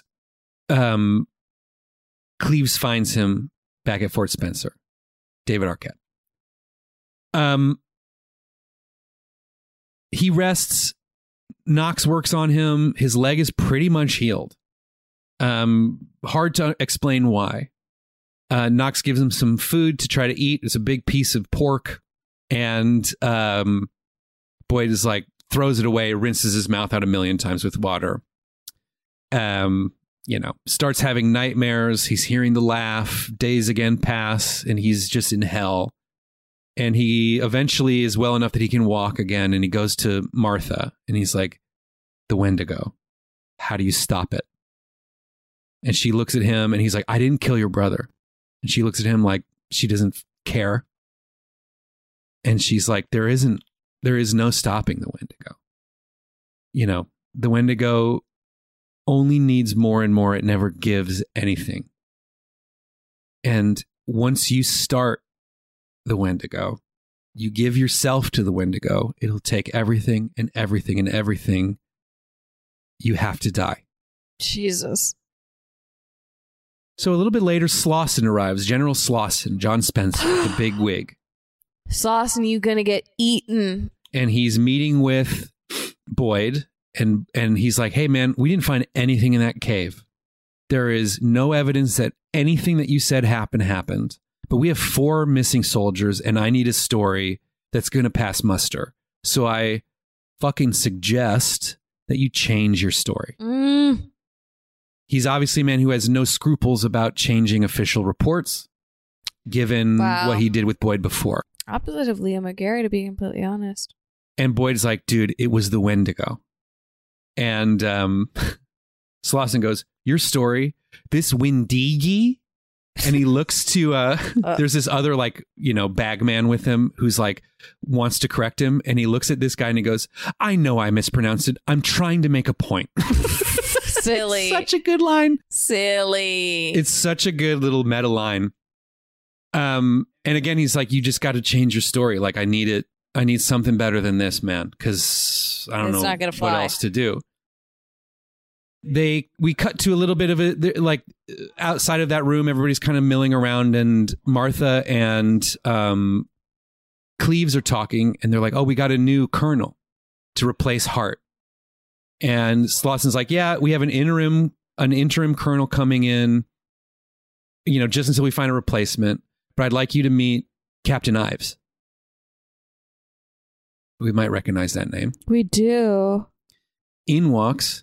um, Cleaves finds him back at Fort Spencer. David Arquette. Um, he rests. Knox works on him. His leg is pretty much healed. Um, hard to explain why. Uh, Knox gives him some food to try to eat. It's a big piece of pork, and um, Boyd is like throws it away, rinses his mouth out a million times with water. Um, you know, starts having nightmares. He's hearing the laugh. Days again pass, and he's just in hell. And he eventually is well enough that he can walk again. And he goes to Martha, and he's like, "The Wendigo. How do you stop it?" And she looks at him, and he's like, "I didn't kill your brother." And she looks at him like she doesn't care. And she's like, "There isn't. There is no stopping the Wendigo. You know, the Wendigo only needs more and more. It never gives anything. And once you start the Wendigo, you give yourself to the Wendigo, it'll take everything and everything and everything. You have to die. Jesus. So a little bit later, Slauson arrives. General Slauson, John Spencer, the big wig. And you gonna get eaten. and he's meeting with Boyd and and he's like, "Hey man, we didn't find anything in that cave. There is no evidence that anything that you said happened happened. But we have four missing soldiers and I need a story that's going to pass muster. So I fucking suggest that you change your story." Mm. He's obviously a man who has no scruples about changing official reports given Wow. what he did with Boyd before. Opposite of Leo McGarry, to be completely honest. And Boyd's like, dude, it was the Wendigo. And um, Slauson goes, your story, this Windigi? And he looks to, uh, Uh. there's this other like, you know, bagman with him who's like, wants to correct him. And he looks at this guy and he goes, I know I mispronounced it. I'm trying to make a point. Silly. Such a good line. Silly. It's such a good little meta line. Um, and again, he's like, you just got to change your story. Like, I need it. I need something better than this, man, because I don't It's know not what else to do. They we cut to a little bit of it, they're, like outside of that room. Everybody's kind of milling around, and Martha and um, Cleaves are talking, and they're like, "Oh, we got a new colonel to replace Hart." And Slauson's like, "Yeah, we have an interim an interim colonel coming in, you know, just until we find a replacement. But I'd like you to meet Captain Ives. We might recognize that name. we do. In walks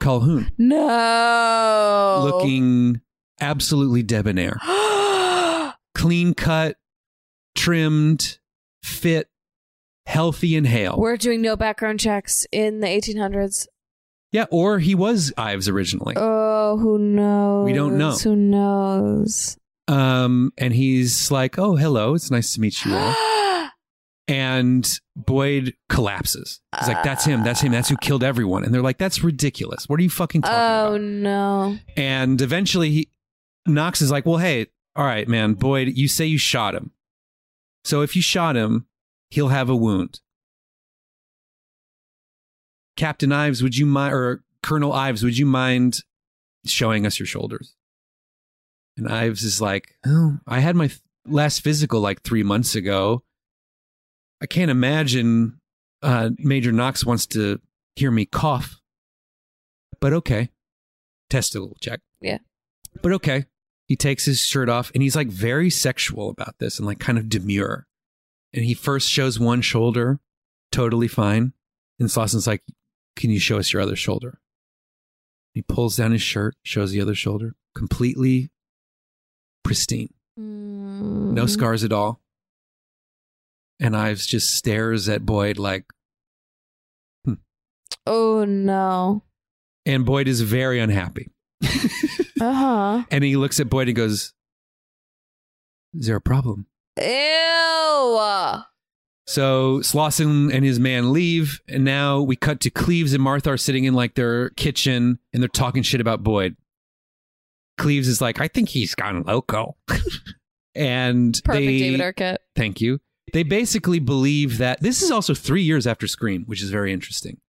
Calhoun, No. looking absolutely debonair, clean cut, trimmed, fit, healthy, and hale. We're doing no background checks in the 1800s. yeah, or he was Ives originally. Oh, who knows? We don't know. Who knows? Um, and he's like, "Oh, hello, it's nice to meet you all." And Boyd collapses. He's like, "That's him. That's him. That's who killed everyone." And they're like, "That's ridiculous. What are you fucking talking oh, about?" oh no. And eventually, he, Knox is like, "Well, hey, all right, man, Boyd, you say you shot him. So if you shot him, he'll have a wound." Captain Ives, would you mind, or Colonel Ives, would you mind showing us your shoulders? And Ives is like, "Oh, I had my th- last physical like three months ago. I can't imagine uh, Major Knox wants to hear me cough, but okay." Testicle check. Yeah. But okay. He takes his shirt off and he's like very sexual about this and like kind of demure. And he first shows one shoulder, totally fine. And Slauson's like, Can you show us your other shoulder? He pulls down his shirt, shows the other shoulder, completely pristine, Mm. no scars at all. And Ives just stares at Boyd like, Oh no. and Boyd is very unhappy. Uh huh. And he looks at Boyd and goes, Is there a problem? Ew. So Slauson and his man leave, and now we cut to Cleaves and Martha are sitting in like their kitchen and they're talking shit about Boyd. Cleaves is like, I think he's gone loco. and Perfect, they, David Arquette. Thank you. They basically believe that this is also three years after Scream, which is very interesting.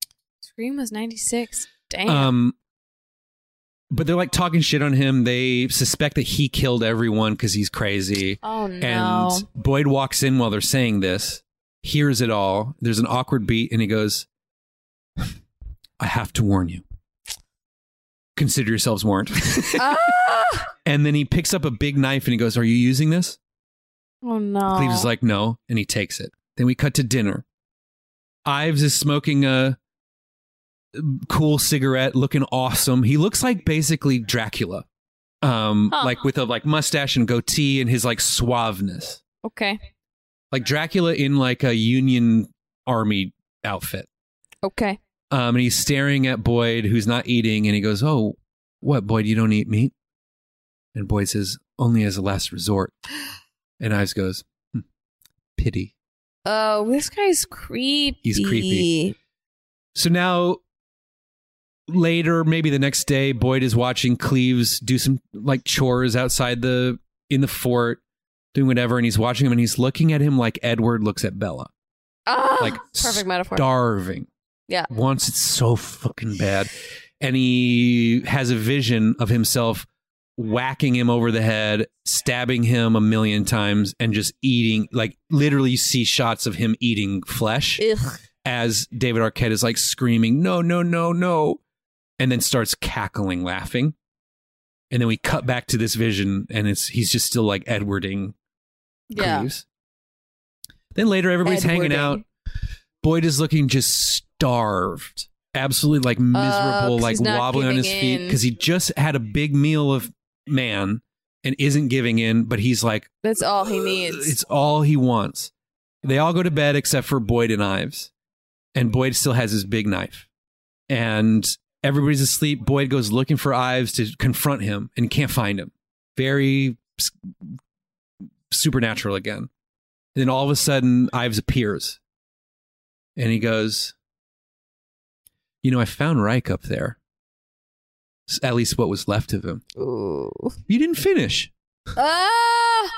Scream was 96. Damn. Um, but they're like talking shit on him. They suspect that he killed everyone because he's crazy. oh no. And Boyd walks in while they're saying this, hears it all. There's an awkward beat, and he goes, I have to warn you. Consider yourselves warned. ah! and then he picks up a big knife and he goes, Are you using this? Oh no. Cleaves is like, No. And he takes it. Then we cut to dinner. Ives is smoking a cool cigarette, looking awesome. He looks like basically Dracula. Um, Huh. like with a like mustache and goatee and his like suaveness. Okay. like Dracula in like a Union Army outfit. Okay. Um, and he's staring at Boyd, who's not eating, and he goes, "Oh, what, Boyd? You don't eat meat?" And Boyd says, "Only as a last resort." And Ives goes, "Hmm, "Pity." Oh, this guy's creepy. He's creepy. So now, later, maybe the next day, Boyd is watching Cleaves do some like chores outside the in the fort, doing whatever, and he's watching him, and he's looking at him like Edward looks at Bella, Ah, like perfect metaphor. starving. Yeah. wants it so fucking bad. And he has a vision of himself whacking him over the head, stabbing him a million times, and just eating like literally you see shots of him eating flesh Ugh. as David Arquette is like screaming, No, no, no, no. And then starts cackling, laughing. And then we cut back to this vision, and it's he's just still like Edwarding Yeah. Cleaves. Then later, everybody's hanging out. Boyd is looking just starved, absolutely like miserable, 'cause like wobbling on his feet because he just had a big meal of man and isn't giving in, but he's like, That's all he needs. it's all he wants. They all go to bed except for Boyd and Ives, and Boyd still has his big knife, and everybody's asleep. Boyd goes looking for Ives to confront him and can't find him. Very supernatural again. And then all of a sudden, Ives appears, and he goes, "You know, I found Reich up there. At least what was left of him. Ooh. You didn't finish." Ah!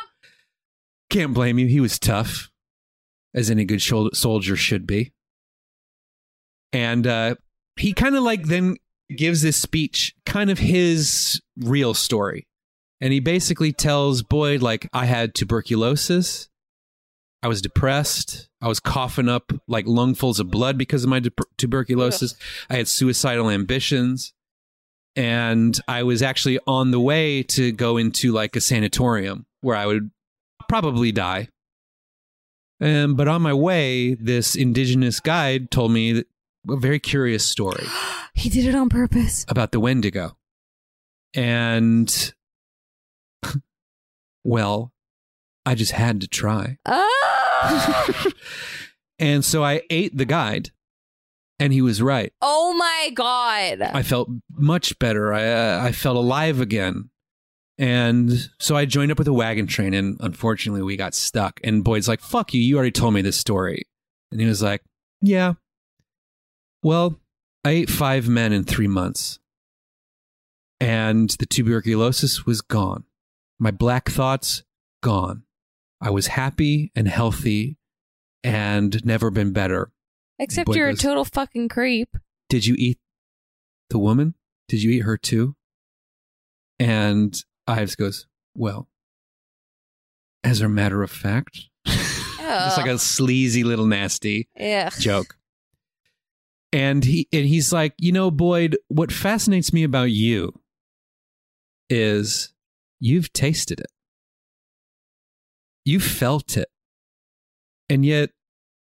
Can't blame you. He was tough, as any good soldier should be. And uh, he kind of like then gives this speech, kind of his real story. And he basically tells Boyd, like, I had tuberculosis. I was depressed. I was coughing up like lungfuls of blood because of my tuberculosis. I had suicidal ambitions. And I was actually on the way to go into like a sanatorium where I would probably die. Um, but on my way, this indigenous guide told me a very curious story he did it on purpose. about the Wendigo. And, well, I just had to try. Ah! and so I ate the guide, and he was right. oh my god. I felt much better. I, uh, I felt alive again. And so I joined up with a wagon train, and unfortunately, we got stuck. And Boyd's like, fuck you, you already told me this story. And he was like, yeah. Well, I ate five men in three months, and the tuberculosis was gone. My black thoughts, gone. I was happy and healthy and never been better. Except you're a total fucking creep. Did you eat the woman? Did you eat her too? And Ives goes, Well, as a matter of fact, it's like a sleazy little nasty yeah. joke. And he and he's like, you know, Boyd, what fascinates me about you is you've tasted it. You felt it. And yet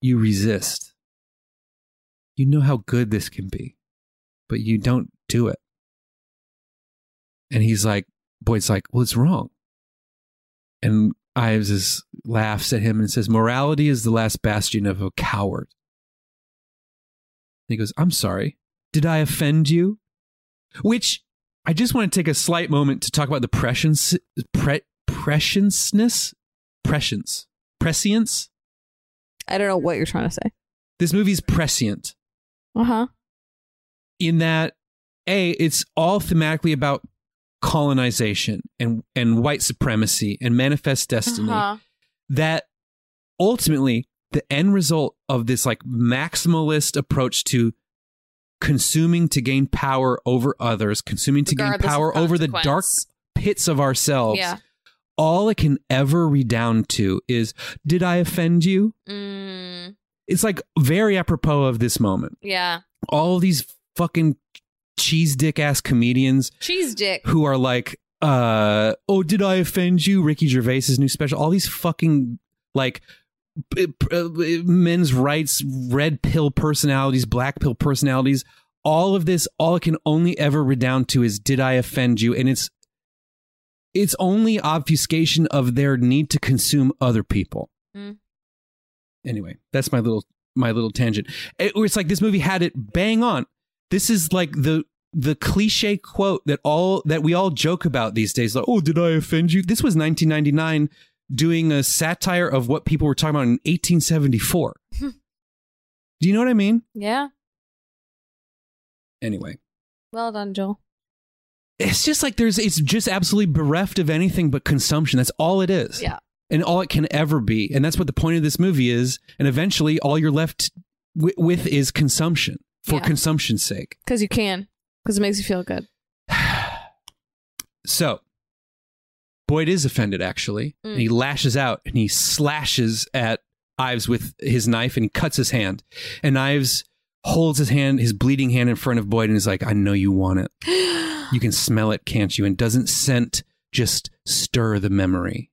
you resist. You know how good this can be, but you don't do it. And he's like, Boyd's like, well, it's wrong. And Ives is, laughs at him and says, morality is the last bastion of a coward. And he goes, I'm sorry. Did I offend you? Which I just want to take a slight moment to talk about the prescience, pre, prescienceness, prescience, prescience. I don't know what you're trying to say. This movie's prescient Uh huh. in that a it's all thematically about colonization and and white supremacy and manifest destiny Uh-huh. that ultimately the end result of this like maximalist approach to consuming to gain power over others consuming to gain Regardless of power over the dark pits of ourselves Yeah. all it can ever redound to is did i offend you Mm, it's like very apropos of this moment yeah. all these fucking cheese dick ass comedians Cheese dick. who are like, uh, oh, did I offend you? Ricky Gervais's new special. All these fucking like p- p- uh, men's rights, red pill personalities, black pill personalities. All of this, all it can only ever redound to is, did I offend you? And it's it's only obfuscation of their need to consume other people. Mm. Anyway, that's my little my little tangent. It, it's like this movie had it bang on. This is like the the cliche quote that all that we all joke about these days. Like, oh, did I offend you? This was 1999, doing a satire of what people were talking about in 1874. Do you know what I mean? Yeah. Anyway, Well done, Joel. it's just like there's it's just absolutely bereft of anything but consumption. That's all it is. Yeah. And all it can ever be. And that's what the point of this movie is. And eventually, all you're left wi- with is consumption for Yeah. consumption's sake. Because you can. Because it makes you feel good. So, Boyd is offended, actually. Mm. And he lashes out and he slashes at Ives with his knife and he cuts his hand. And Ives holds his hand, his bleeding hand in front of Boyd and is like, I know you want it. You can smell it, can't you? And doesn't scent just stir the memory?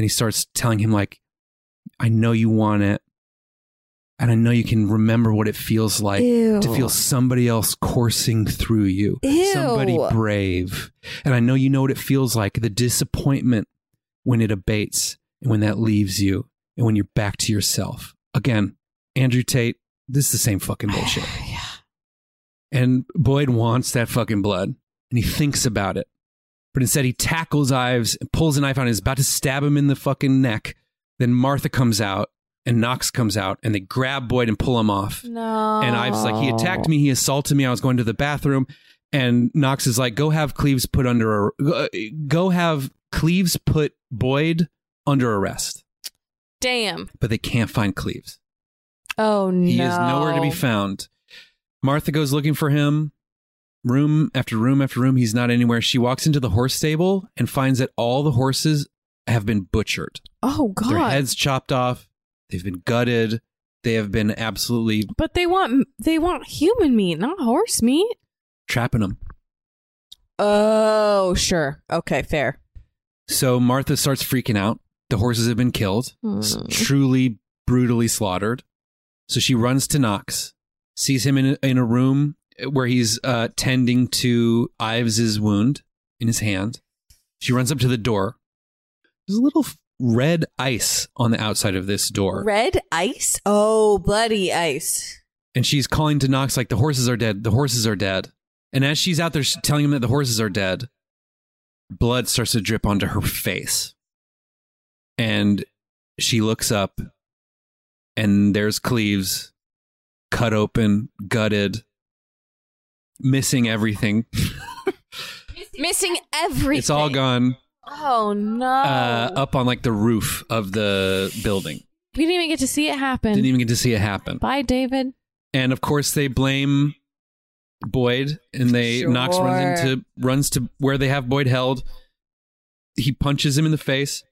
And he starts telling him, like, I know you want it. And I know you can remember what it feels like to feel somebody else coursing through you. Somebody brave. And I know you know what it feels like the disappointment when it abates and when that leaves you and when you're back to yourself. Again, Andrew Tate, this is the same fucking bullshit. yeah. And Boyd wants that fucking blood and he thinks about it. But instead, he tackles Ives and pulls a knife out and is about to stab him in the fucking neck. Then Martha comes out and Knox comes out and they grab Boyd and pull him off. No. And Ives like, he attacked me, he assaulted me, I was going to the bathroom. And Knox is like, go have Cleaves put under a, uh, go have Cleaves put Boyd under arrest. Damn. But they can't find Cleaves. Oh, no. He is nowhere to be found. Martha goes looking for him. Room after room after room, he's not anywhere. She walks into the horse stable and finds that all the horses have been butchered. Oh, God. Their heads chopped off. They've been gutted. They have been absolutely But they want they want human meat, not horse meat. trapping them. Oh, sure. Okay, fair. So Martha starts freaking out. The horses have been killed, Hmm. truly brutally slaughtered. So she runs to Knox, sees him in a, in a room where he's uh, tending to Ives's wound in his hand. She runs up to the door. There's a little red ice on the outside of this door. Red ice? Oh, bloody ice. and she's calling to Knox like the horses are dead, the horses are dead. And as she's out there telling him that the horses are dead, blood starts to drip onto her face. And she looks up and there's Cleaves cut open, gutted, missing everything. Missing everything. It's all gone Oh no. uh, up on like the roof of the building. We didn't even get to see it happen. Didn't even get to see it happen. Bye, David. and of course they blame Boyd, and they Knox runs into runs to where they have Boyd held. He punches him in the face.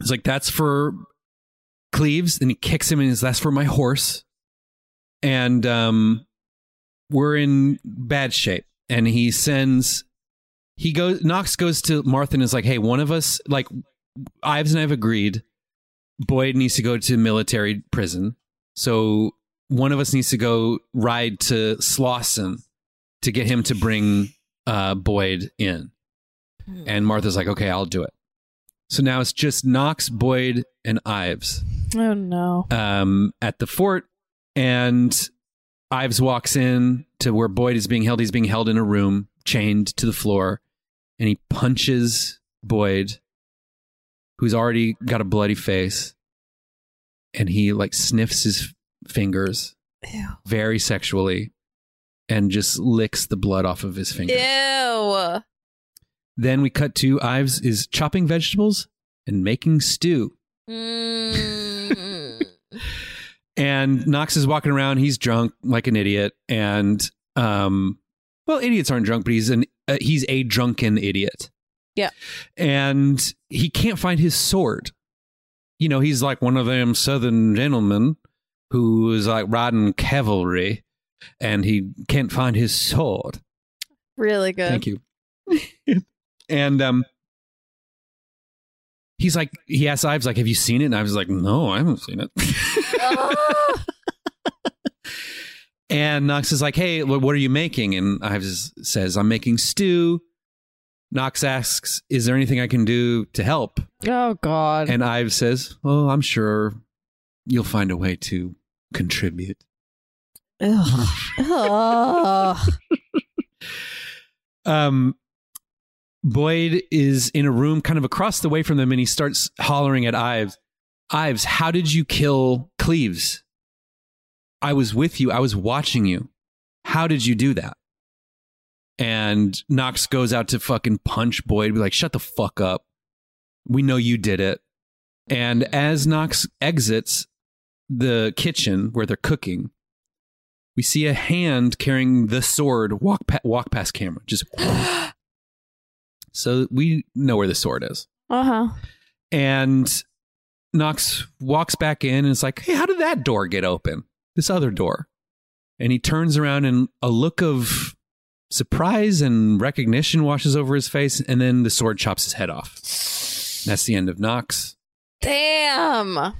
It's like that's for Cleaves, and he kicks him and he's that's for my horse. And um, we're in bad shape. And he sends he goes Knox goes to Martha and is like, hey, one of us like Ives and I have agreed Boyd needs to go to military prison. So one of us needs to go ride to Slauson to get him to bring uh, Boyd in. And Martha's like, okay, I'll do it. So now it's just Knox, Boyd, and Ives Oh no. um, at the fort. And Ives walks in to where Boyd is being held. He's being held in a room, chained to the floor. And he punches Boyd, who's already got a bloody face. And he like sniffs his fingers very sexually and just licks the blood off of his fingers. Ew. Then we cut to Ives is chopping vegetables and making stew. Mm. And Knox is walking around. He's drunk like an idiot. And, um, well, idiots aren't drunk, but he's an uh, he's a drunken idiot. Yeah. And he can't find his sword. You know, he's like one of them southern gentlemen who is like riding cavalry, and he can't find his sword. really good. Thank you. and um, he's like, he asks Ives, like, "Have you seen it?" And I was like, "No, I haven't seen it." and Knox is like, "Hey, what are you making?" And Ives says, "I'm making stew." Knox asks, "Is there anything I can do to help?" Oh God. And Ives says, "Oh, I'm sure you'll find a way to contribute." Ugh. Ugh. um Boyd is in a room kind of across the way from them and he starts hollering at Ives. Ives, how did you kill Cleaves? I was with you. I was watching you. How did you do that? And Knox goes out to fucking punch Boyd, be like, shut the fuck up. We know you did it. And as Knox exits the kitchen where they're cooking, we see a hand carrying the sword walk pa- walk past camera. Just so we know where the sword is. Uh huh. And Knox walks back in and it's like, "Hey, how did that door get open? This other door?" And he turns around and a look of surprise and recognition washes over his face, and then the sword chops his head off. And that's the end of Knox. Damn.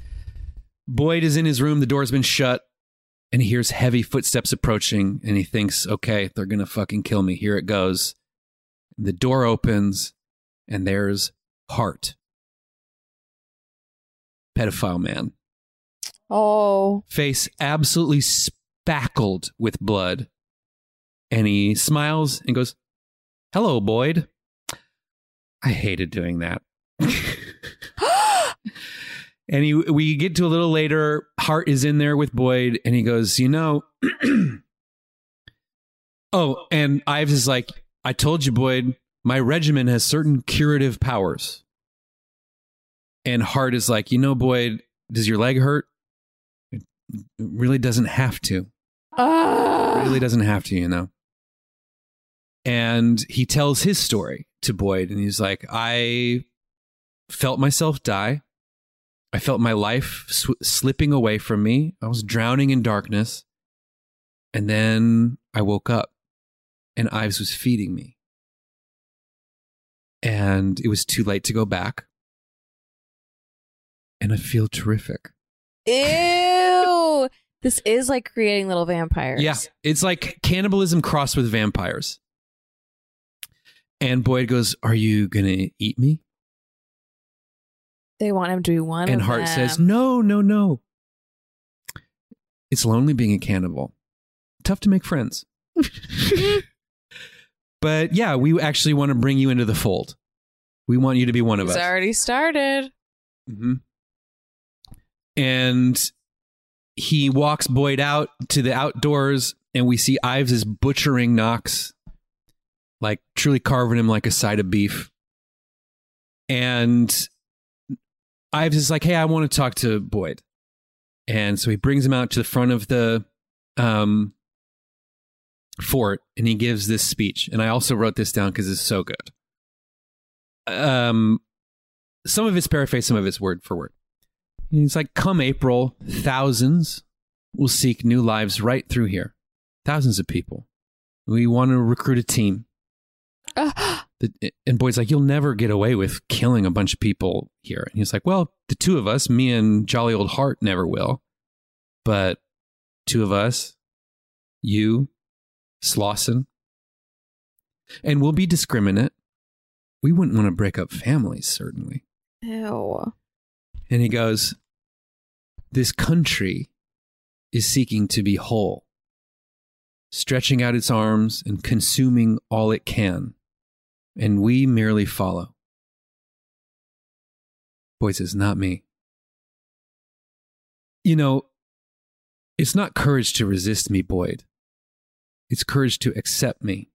Boyd is in his room. The door's been shut, and he hears heavy footsteps approaching, and he thinks, okay, they're going to fucking kill me. Here it goes. The door opens, and there's Hart. Pedophile man. Oh. Face absolutely spackled with blood. And he smiles and goes, Hello, Boyd. I hated doing that. And he, we get to a little later. Hart is in there with Boyd, and he goes, "You know." oh, and Ives is like, "I told you, Boyd. My regimen has certain curative powers." And Hart is like, "You know, Boyd, does your leg hurt? It really doesn't have to. It Ah. really doesn't have to, you know." And he tells his story to Boyd, and he's like, "I felt myself die." I felt my life sw- slipping away from me. I was drowning in darkness. And then I woke up and Ives was feeding me. And it was too late to go back. And I feel terrific. Ew. This is like creating little vampires. Yeah, it's like cannibalism crossed with vampires. And Boyd goes, "Are you gonna eat me?" They want him to be one and Hart them. says, "No, no, no. It's lonely being a cannibal. Tough to make friends." but yeah, we actually want to bring you into the fold. We want you to be one of It's us. already started. hmm And he walks Boyd out to the outdoors, and we see Ives is butchering Knox, like truly carving him like a side of beef. And Ives is like, "Hey, I want to talk to Boyd," and so he brings him out to the front of the um, fort, and he gives this speech. And I also wrote this down because it's so good. Um, some of it's paraphrased, some of it's word for word. And He's like, come April, thousands will seek new lives right through here. Thousands of people. We want to recruit a team. The- And Boyd's like, you'll never get away with killing a bunch of people here. And he's like, well, the two of us, me and jolly old Hart, never will. But two of us, you, Slauson, and we'll be discriminate. We wouldn't want to break up families, certainly. Ew. And he goes, This country is seeking to be whole, stretching out its arms and consuming all it can, and we merely follow. Boyd says, Not me. You know, it's not courage to resist me, Boyd. It's courage to accept me.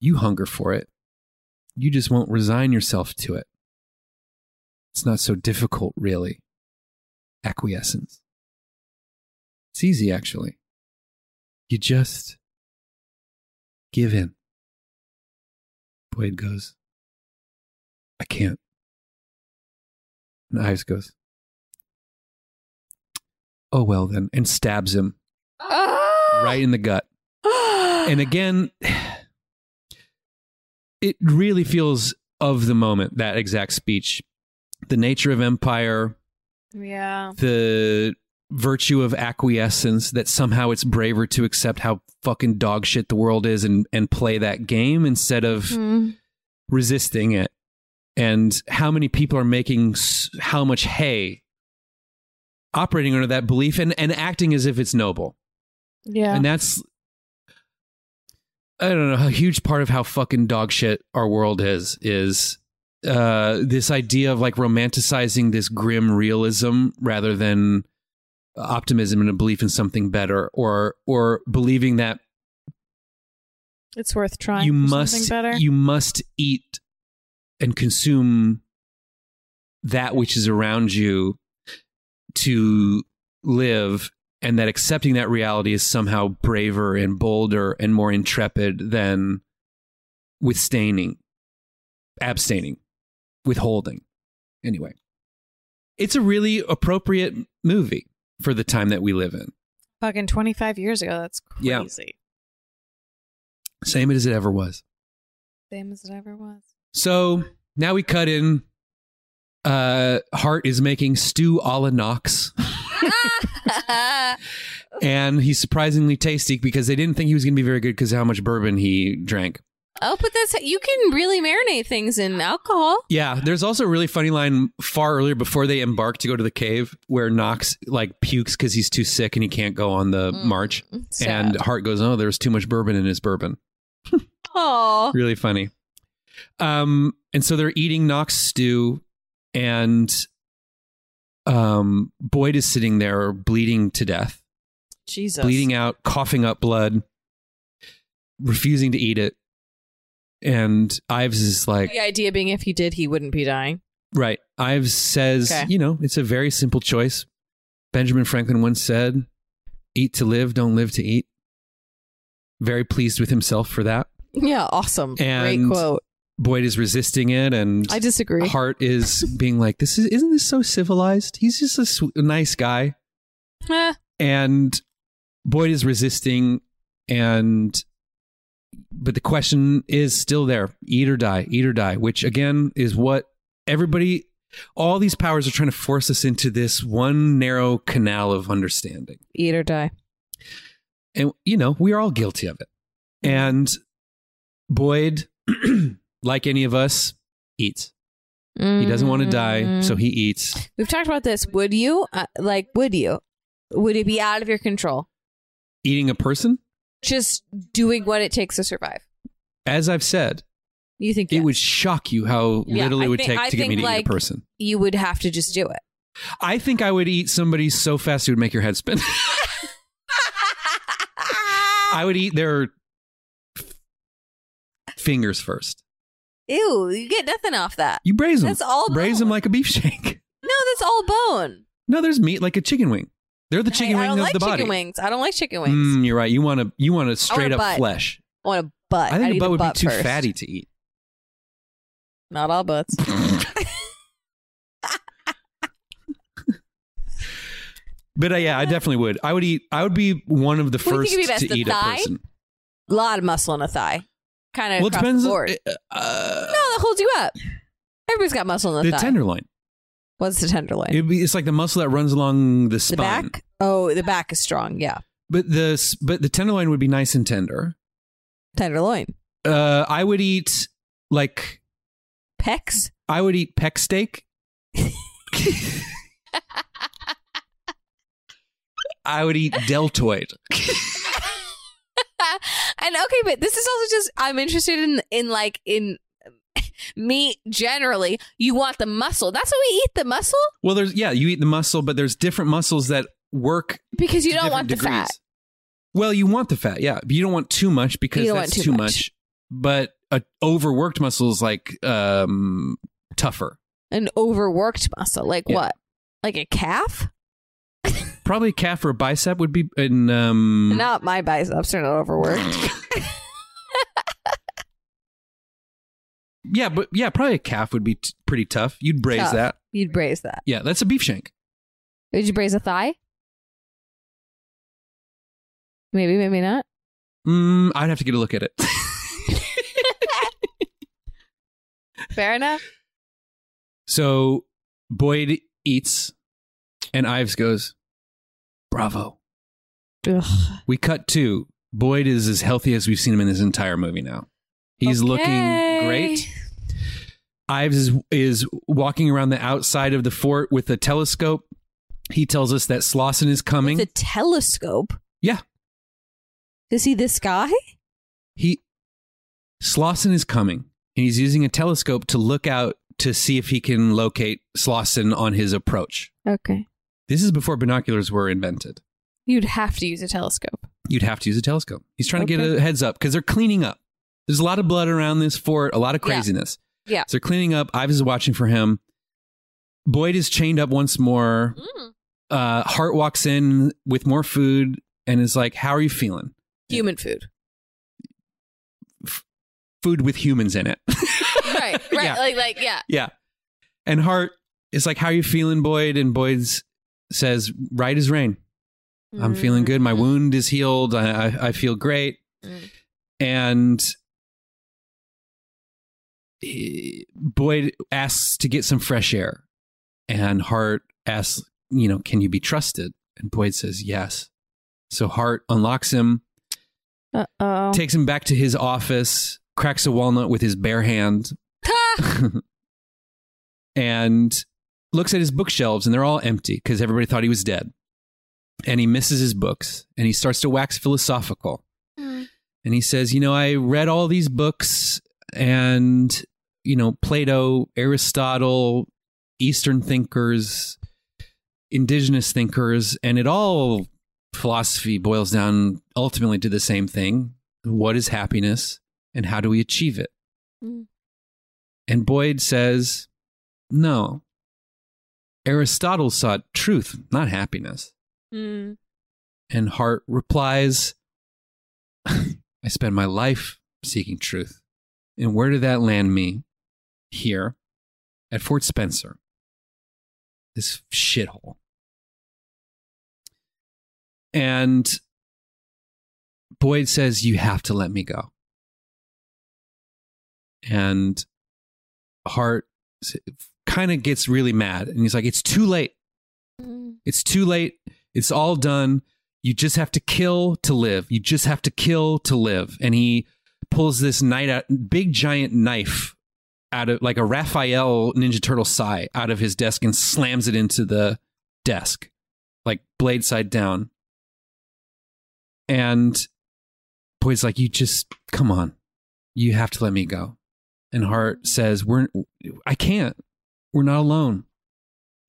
You hunger for it. You just won't resign yourself to it. It's not so difficult, really. Acquiescence. It's easy, actually. You just give in. Boyd goes, I can't. And Ives goes, Oh, well then, and stabs him ah! right in the gut. And again, it really feels of the moment, that exact speech. The nature of empire, Yeah. the virtue of acquiescence that somehow it's braver to accept how fucking dog shit the world is and, and play that game instead of Hmm. resisting it. And how many people are making s- how much hay operating under that belief and, and acting as if it's noble. Yeah. And that's I don't know, a huge part of how fucking dog shit our world is is uh this idea of like romanticizing this grim realism rather than optimism and a belief in something better or or believing that it's worth trying. you must something better. you must eat and consume that which is around you to live and that accepting that reality is somehow braver and bolder and more intrepid than withstanding abstaining withholding anyway it's a really appropriate movie for the time that we live in Fucking 25 years ago. That's Yeah. crazy. same as it ever was Same as it ever was. So now we cut in. Uh, Hart is making stew a la Knox, and he's surprisingly tasty because they didn't think he was going to be very good because how much bourbon he drank. oh, but that's you can really marinate things in alcohol. Yeah, there's also a really funny line far earlier before they embark to go to the cave where Knox like pukes because he's too sick and he can't go on the march, sad. and Hart goes, "Oh, there's too much bourbon in his bourbon." Oh, really funny. Um, and so they're eating Knox stew, and um, Boyd is sitting there bleeding to death, Jesus. bleeding out, coughing up blood, refusing to eat it. And Ives is like, The idea being, if he did, he wouldn't be dying. right. Ives says, Okay. you know, it's a very simple choice. Benjamin Franklin once said, eat to live, don't live to eat. Very pleased with himself for that. Yeah, awesome. And Great quote. Boyd is resisting it, and I disagree. Hart is being like, "This is isn't this so civilized? He's just a, sw- nice guy." Eh, And Boyd is resisting, and but the question is still there: eat or die, eat or die. Which again is what everybody. All these powers are trying to force us into this one narrow canal of understanding. Eat or die. And, you know, we are all guilty of it. And Boyd, like any of us, eats. He doesn't want to die, so he eats. We've talked about this. Would you? Uh, like, would you? Would it be out of your control? Eating a person, Just doing what it takes to survive. as I've said, You think it yes. would shock you how Yeah, little it I would think- take I to get me to eat a person. you would have to just do it. I think I would eat somebody so fast it would make your head spin. I would eat their fingers first. Ew, you get nothing off that. You braise them. That's all Braise them like a beef shank. No, that's all bone. No, there's meat like a chicken wing. They're the chicken I, wing I don't of like the body. chicken wings. I don't like chicken wings. Mm, you're right. You want to you want to straight up butt. flesh. I want a butt. I think I'd a butt would be too first. fatty to eat. Not all butts. But uh, yeah, I definitely would. I would eat. I would be one of the What first think would be best, to eat thigh? a person. a lot of muscle in a thigh. Kind of Well, across depends. the board. uh, uh, no, that holds you up. Everybody's got muscle in the, the thigh. tenderloin. What's the tenderloin? It'd be, it's like the muscle that runs along the spine. the back? Oh, the back is strong. Yeah. But the but the tenderloin would be nice and tender. Tenderloin. Uh, I would eat like Pecs. I would eat peck steak. I would eat deltoid. and okay, but this is also just I'm interested in in like in meat generally. You want the muscle. That's why we eat the muscle Well, there's yeah, you eat the muscle, but there's different muscles that work. because you don't want the degrees. fat. Well, you want the fat, yeah, but you don't want too much because that's too too much. much. But a overworked muscle is like um tougher. An overworked muscle, like Yeah. what? Like a calf? Probably a calf or a bicep would be in um Not my biceps are not overworked. yeah, but yeah, probably a calf would be t- pretty tough. You'd braise Tough. that. You'd braise that. Yeah, that's a beef shank. Would you braise a thigh? Maybe, maybe not. Mm, I'd have to get a look at it. Fair enough. so Boyd eats, and Ives goes, "Bravo." Ugh. We cut to Boyd is as healthy as we've seen him in this entire movie now. He's looking great. Ives is, is walking around the outside of the fort with a telescope. He tells us that Slauson is coming. With a telescope yeah, to see the sky? he Slauson is coming, and he's using a telescope to look out to see if he can locate Slauson on his approach. Okay. This is before binoculars were invented. You'd have to use a telescope. You'd have to use a telescope. He's trying to get a heads up because they're cleaning up. There's a lot of blood around this fort, a lot of craziness. Yeah. So they're cleaning up. Ives is watching for him. Boyd is chained up once more. Mm. Uh, Hart walks in with more food and is like, How are you feeling? Human food. Food with humans in it. Right. Right. Yeah. Like like yeah. yeah. And Hart is like, How are you feeling, Boyd? And Boyd's says, Right as rain. I'm feeling good. My wound is healed. I, I, I feel great. Mm. And he- Boyd asks to get some fresh air. And Hart asks, you know, can you be trusted? And Boyd says, yes. So Hart unlocks him, Uh oh. takes him back to his office, cracks a walnut with his bare hand, and looks at his bookshelves, and they're all empty because everybody thought he was dead. And he misses his books, and he starts to wax philosophical. And he says, You know, I read all these books, and, you know, Plato, Aristotle, Eastern thinkers, indigenous thinkers, and it all philosophy boils down ultimately to the same thing what is happiness and how do we achieve it? Mm. And Boyd says, no. Aristotle sought truth, not happiness. Mm. And Hart replies, I spend my life seeking truth. And where did that land me? Here at Fort Spencer. This shithole. And Boyd says, You have to let me go. And Hart kind of gets really mad and he's like, It's too late. Mm. It's too late. It's all done. You just have to kill to live. You just have to kill to live. And he pulls this knight out, big giant knife out of like a Raphael Ninja Turtle sai out of his desk and slams it into the desk, like blade side down. And Boyd's like, You just come on. You have to let me go. And Hart says, We're I can't. We're not alone.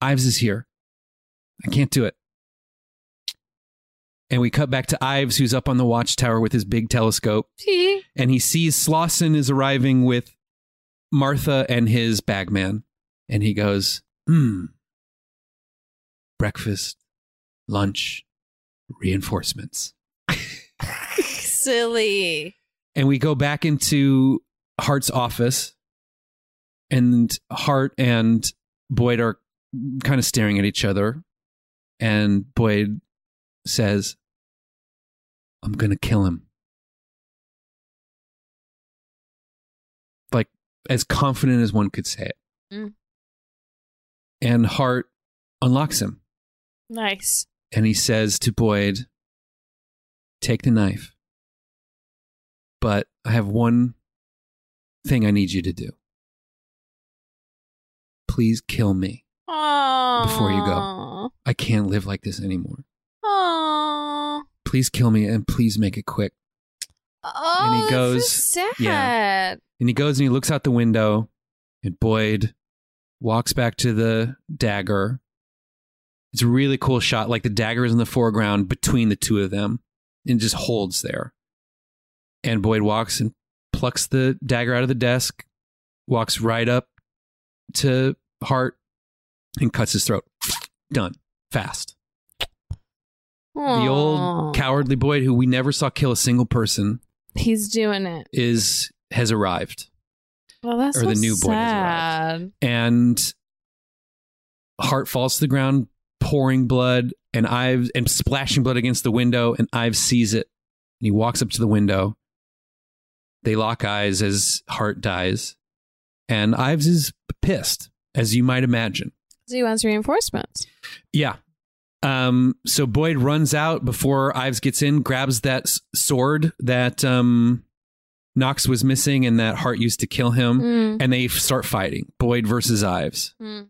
Ives is here. I can't do it. And we cut back to Ives, who's up on the watchtower with his big telescope. and he sees Slauson is arriving with Martha and his bagman. And he goes, Hmm. Breakfast, lunch, reinforcements. Silly. And we go back into Hart's office, and Hart and Boyd are kind of staring at each other. And Boyd says, I'm going to kill him. Like, as confident as one could say it. Mm. And Hart unlocks him. Nice. And he says to Boyd, Take the knife. But I have one thing I need you to do. Please kill me. Aww. Before you go. I can't live like this anymore. Aww. Please kill me and please make it quick. Oh, And he goes- so sad. yeah. And he goes and he looks out the window, and Boyd walks back to the dagger. It's a really cool shot. Like the dagger is in the foreground between the two of them and just holds there. And Boyd walks and plucks the dagger out of the desk, walks right up to Hart and cuts his throat. Done. Fast. The old cowardly boy who we never saw kill a single person, He's doing it. is has arrived. Well, that's Or so the new boy has sad. and Hart falls to the ground, pouring blood, and Ives and splashing blood against the window, and Ives sees it. And he walks up to the window. They lock eyes as Hart dies, and Ives is pissed, as you might imagine. So he wants reinforcements. Yeah. Um, so Boyd runs out before Ives gets in, grabs that s- sword that um, Knox was missing and that Hart used to kill him, Mm. and they start fighting. Boyd versus Ives. Mm.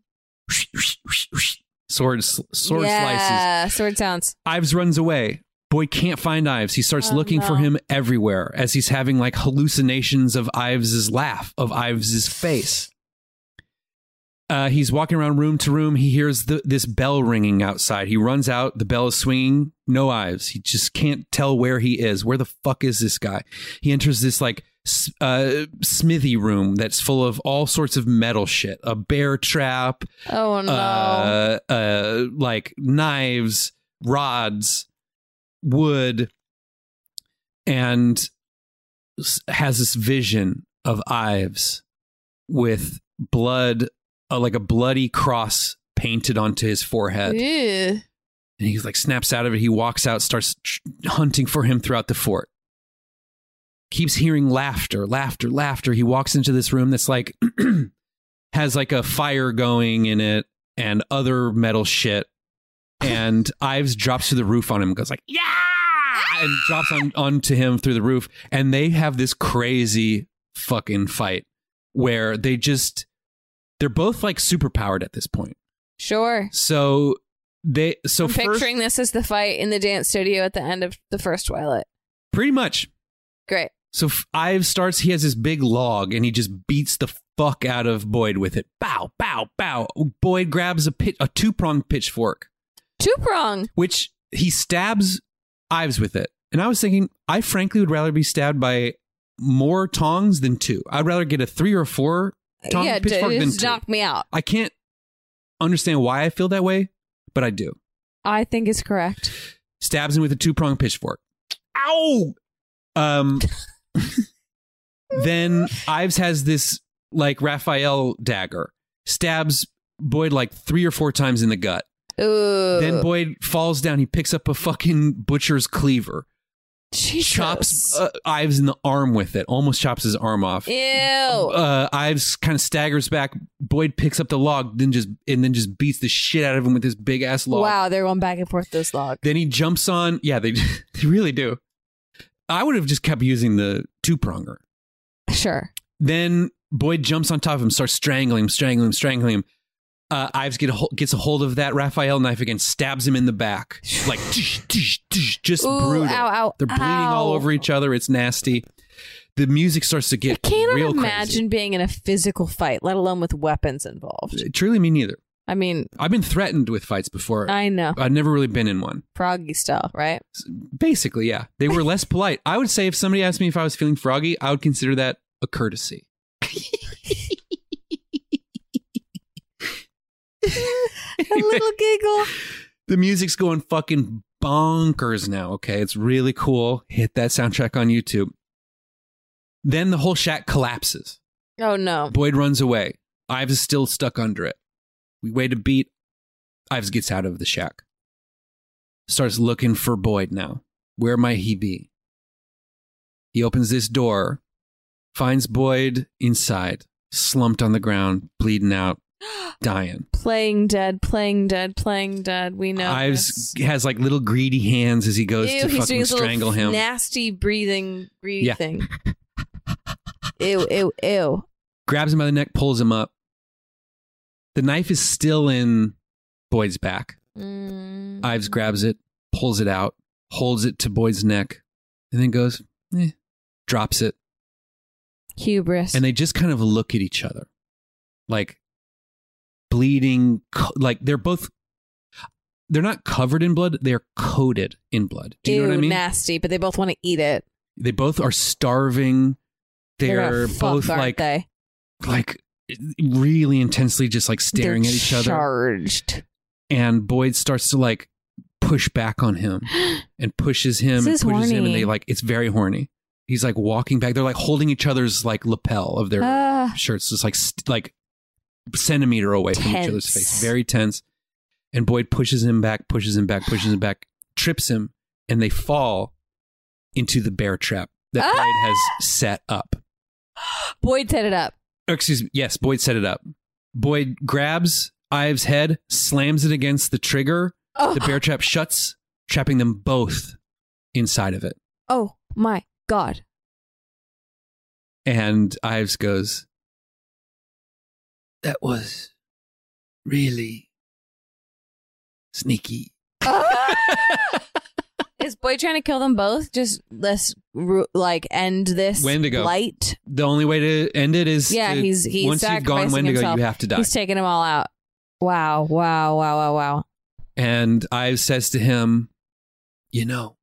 Sword, sword slices. sword sounds. Ives runs away. Boyd can't find Ives. He starts Oh, looking for him everywhere as he's having like hallucinations of Ives's laugh, of Ives's face. Uh, he's walking around room to room. He hears the, this bell ringing outside. He runs out. The bell is swinging. No Ives. He just can't tell where he is. Where the fuck is this guy? He enters this like uh, smithy room that's full of all sorts of metal shit. A bear trap, Oh no. uh, uh, like knives, rods, wood, and has this vision of Ives with blood, uh, like a bloody cross painted onto his forehead. Ew. And he like snaps out of it. He walks out, starts hunting for him throughout the fort. Keeps hearing laughter, laughter, laughter. He walks into this room that's like has like a fire going in it and other metal shit. And Ives drops to the roof on him and goes like, yeah, and drops on onto him through the roof. And they have this crazy fucking fight where they just they're both like super powered at this point. Sure. So they so I'm first, picturing this as the fight in the dance studio at the end of the first Twilight. pretty much. Great. So Ives starts. He has this big log, and he just beats the fuck out of Boyd with it. Bow, bow, bow. Boyd grabs a pit, a two pronged pitchfork, Two prong. which he stabs Ives with it. And I was thinking, I frankly would rather be stabbed by more tongs than two. I'd rather get a three or four tong yeah, pitchfork to than just two. knock me out. I can't understand why I feel that way, but I do. I think it's correct. stabs him with a two pronged pitchfork. Ow! Um, then Ives has this like Raphael dagger, stabs Boyd like three or four times in the gut. Ooh. Then Boyd falls down. He picks up a fucking butcher's cleaver, Jesus. chops uh, Ives in the arm with it, almost chops his arm off. Ew. Uh, Ives kind of staggers back. Boyd picks up the log, then just and then just beats the shit out of him with this big ass log. wow, they're going back and forth this log. Then he jumps on. Yeah, they they really do. I would have just kept using the two pronger. Sure. Then Boyd jumps on top of him, starts strangling him, strangling him, strangling him. Uh, Ives get a, gets a hold of that Raphael knife again, stabs him in the back, like tsh, tsh, tsh, just Ooh, brutal. ow, ow, They're bleeding all over each other. It's nasty. The music starts to get. I can't imagine being in a physical fight, let alone with weapons involved. crazy. Truly, me neither. I mean, I've been threatened with fights before. I know. I've never really been in one. Froggy style, right? Basically, yeah. They were less polite. I would say if somebody asked me if I was feeling froggy, I would consider that a courtesy. a little giggle. The music's going fucking bonkers now, okay? It's really cool. Hit that soundtrack on YouTube. Then the whole shack collapses. Oh no. Boyd runs away. Ives is still stuck under it. We wait a beat. Ives gets out of the shack. Starts looking for Boyd now. Where might he be? He opens this door, finds Boyd inside, slumped on the ground, bleeding out, dying. Playing dead, playing dead, playing dead. We know. Ives this. has like little greedy hands as he goes Ew, to he's doing fucking little strangle him. Nasty breathing, greedy Yeah. thing. ew, ew, ew. grabs him by the neck, pulls him up. The knife is still in Boyd's back. Mm. Ives grabs it, pulls it out, holds it to Boyd's neck, and then goes, eh, drops it. Hubris. And they just kind of look at each other. Like bleeding, like they're both, they're not covered in blood, they're coated in blood. Do you ew, know what I mean? nasty, but they both want to eat it. They both are starving. They're They're, both fuck, like, they? like really intensely just like staring They're at each other. Charged. and Boyd starts to like push back on him and pushes him This and is pushes him and they like it's very horny. He's like walking back. They're like holding each other's like lapel of their Ah. shirts, just like st- like centimeter away from each other's face, very tense. And Boyd pushes him back, pushes him back, pushes him back, trips him, and they fall into the bear trap that Ah! Boyd has set up. Boyd set it up. Excuse me. Yes, Boyd set it up. Boyd grabs Ives' head, slams it against the trigger. Oh, The bear trap shuts, trapping them both inside of it. oh my god. And Ives goes, That was really sneaky. Is boy trying to kill them both? Just let's like end this Wendigo. blight. The only way to end it is Yeah, to- he's he's once you've gone sacrificing Wendigo, himself. you have to die. He's taking them all out. Wow! Wow! Wow! Wow! Wow! And I says to him, You know,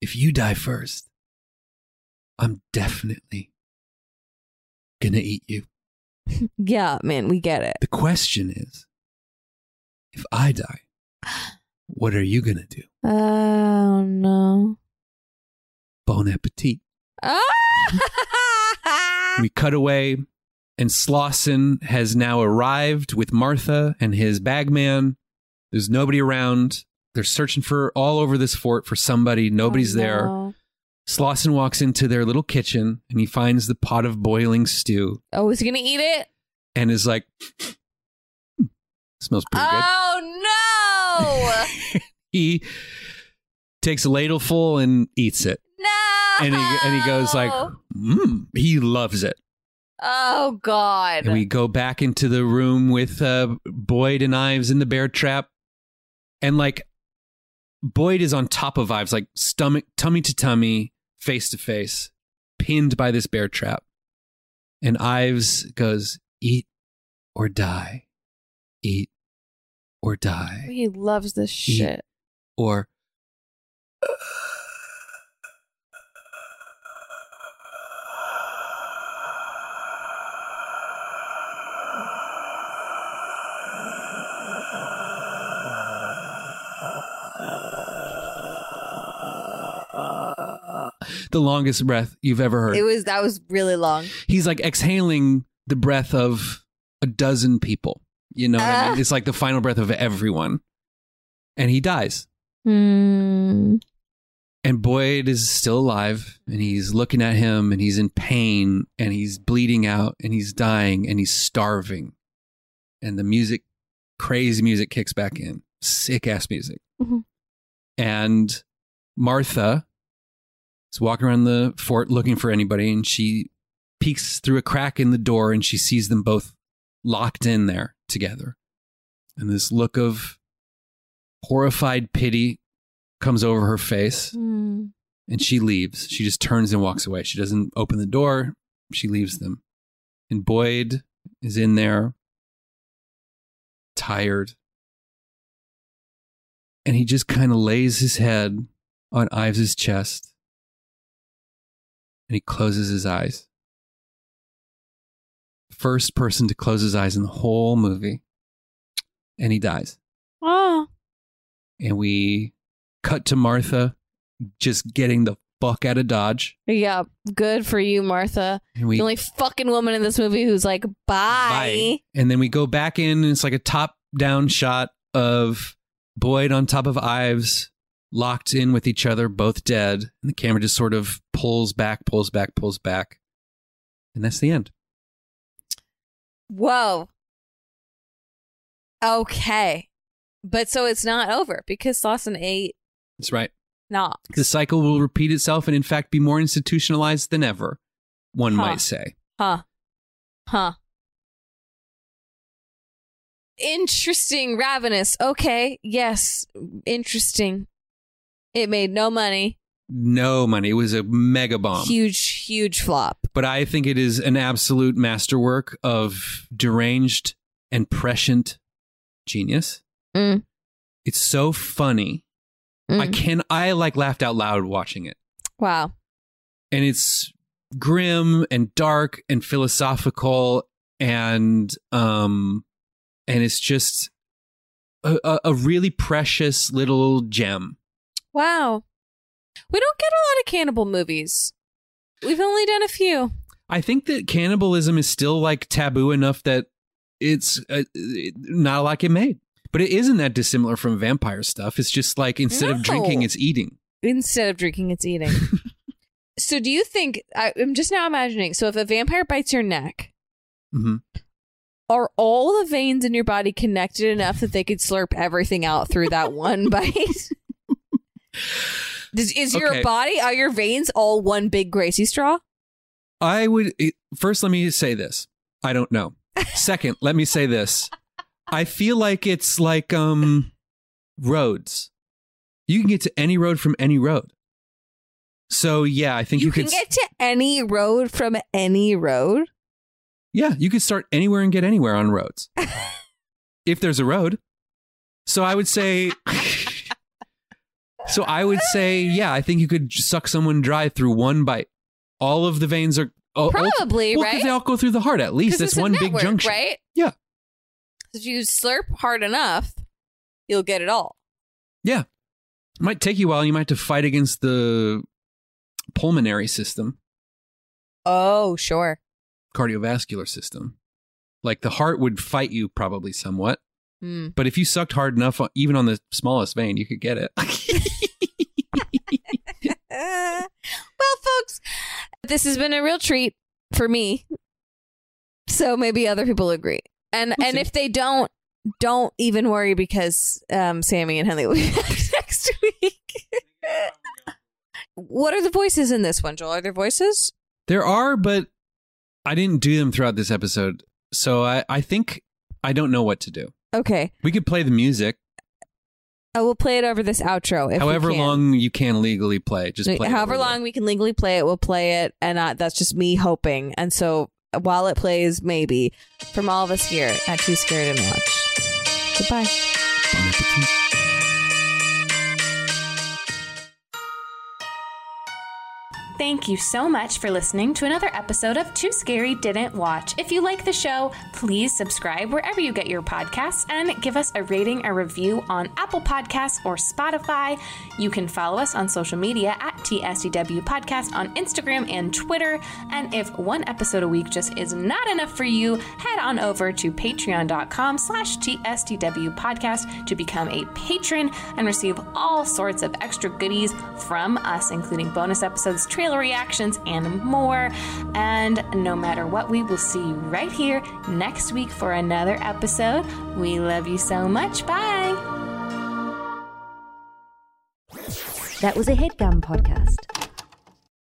if you die first, I'm definitely gonna eat you. Yeah, man, we get it. The question is, if I die, what are you gonna do? Oh no! Bon appetit. Ah! We cut away, and Slauson has now arrived with Martha and his bagman. There's nobody around. They're searching for all over this fort for somebody. Nobody's Oh, there. Slauson walks into their little kitchen and he finds the pot of boiling stew Oh, is he gonna eat it? and is like, "Hmm, smells pretty good. Oh no! He takes a ladleful and eats it. no! And he, and he goes like, mmm, he loves it. "Oh God!" And we go back into the room with uh, Boyd and Ives in the bear trap. And like Boyd is on top of Ives, like stomach, tummy to tummy, face to face, pinned by this bear trap. And Ives goes, Eat or die. Eat or die. he loves this Eat shit. Or the longest breath you've ever heard. It was that was really long. He's like exhaling the breath of a dozen people. You know what I Ah. mean? It's like the final breath of everyone. And he dies. Hmm. And Boyd is still alive and he's looking at him and he's in pain and he's bleeding out and he's dying and he's starving. And the music, crazy music kicks back in, sick ass music. Mhm. And Martha is walking around the fort looking for anybody and she peeks through a crack in the door and she sees them both locked in there together. And this look of horrified pity comes over her face Hmm. and she leaves. She just turns and walks away. She doesn't open the door. She leaves them. And Boyd is in there, tired. And he just kind of lays his head on Ives's chest. And he closes his eyes. First person to close his eyes in the whole movie. And he dies Oh. and we cut to Martha just getting the fuck out of Dodge. Yeah. Good for you, Martha. We the only fucking woman in this movie who's like, bye. And then we go back in and it's like a top down shot of Boyd on top of Ives, locked in with each other, both dead. And the camera just sort of pulls back, pulls back, pulls back. And that's the end. Whoa. Okay. But so it's not over because Slauson ate That's right. not. The cycle will repeat itself and, in fact, be more institutionalized than ever, one Huh. might say. Huh. Huh. Interesting. Ravenous. Okay. Yes. Interesting. It made no money. No money. It was a mega bomb. Huge, huge flop. but I think it is an absolute masterwork of deranged and prescient genius. Mm. It's so funny. I Mm. can I like laughed out loud watching it. Wow. And it's grim and dark and philosophical and um and it's just a, a really precious little gem. Wow. We don't get a lot of cannibal movies. We've only done a few. I think that cannibalism is still like taboo enough that it's uh, not a lot get made. But it isn't that dissimilar from vampire stuff. It's just like instead of drinking, it's eating. Instead of drinking, it's eating. so, do you think? I, I'm just now imagining. So, if a vampire bites your neck, hmm are all the veins in your body connected enough that they could slurp everything out through that one bite? Does, is your Okay. body, are your veins all one big crazy straw? I would first let me say this. I don't know. Second, let me say this. I feel like it's like um roads. You can get to any road from any road. So yeah, I think you, You, can could get to any road from any road. Yeah, you could start anywhere and get anywhere on roads. if there's a road. So I would say So I would say yeah, I think you could suck someone dry through one bite. All of the veins are oh, Probably, well, right? they all go through the heart at least. That's one big network, junction. right? Yeah. If you slurp hard enough, you'll get it all. Yeah. It might take you a while. You might have to fight against the pulmonary system, Oh, sure. cardiovascular system. Like the heart would fight you probably somewhat. Hmm. But if you sucked hard enough, even on the smallest vein, you could get it. Uh, well, folks, this has been a real treat for me. So maybe other people agree. And We'll and see. if they don't, don't even worry because um, Sammy and Henley will be back next week. what are the voices in this one, Joel? Are there voices? there are, but I didn't do them throughout this episode. So I, I think I don't know what to do. Okay. We could play the music, I will play it over this outro. If we however long you can legally play. Just play however over long we can legally play it, we'll play it, and uh, that's just me hoping. And so while it plays, maybe from all of us here at Too Scary Didn't Watch. Goodbye. Thank you so much for listening to another episode of Too Scary Didn't Watch. If you like the show, please subscribe wherever you get your podcasts and give us a rating or review on Apple Podcasts or Spotify. You can follow us on social media at TSDW Podcast on Instagram and Twitter. And if one episode a week just is not enough for you, head on over to patreon.com slash TSDW Podcast to become a patron and receive all sorts of extra goodies from us, including bonus episodes, reactions, and more. And no matter what, we will see you right here next week for another episode. We love you so much. Bye. That was a headgum podcast.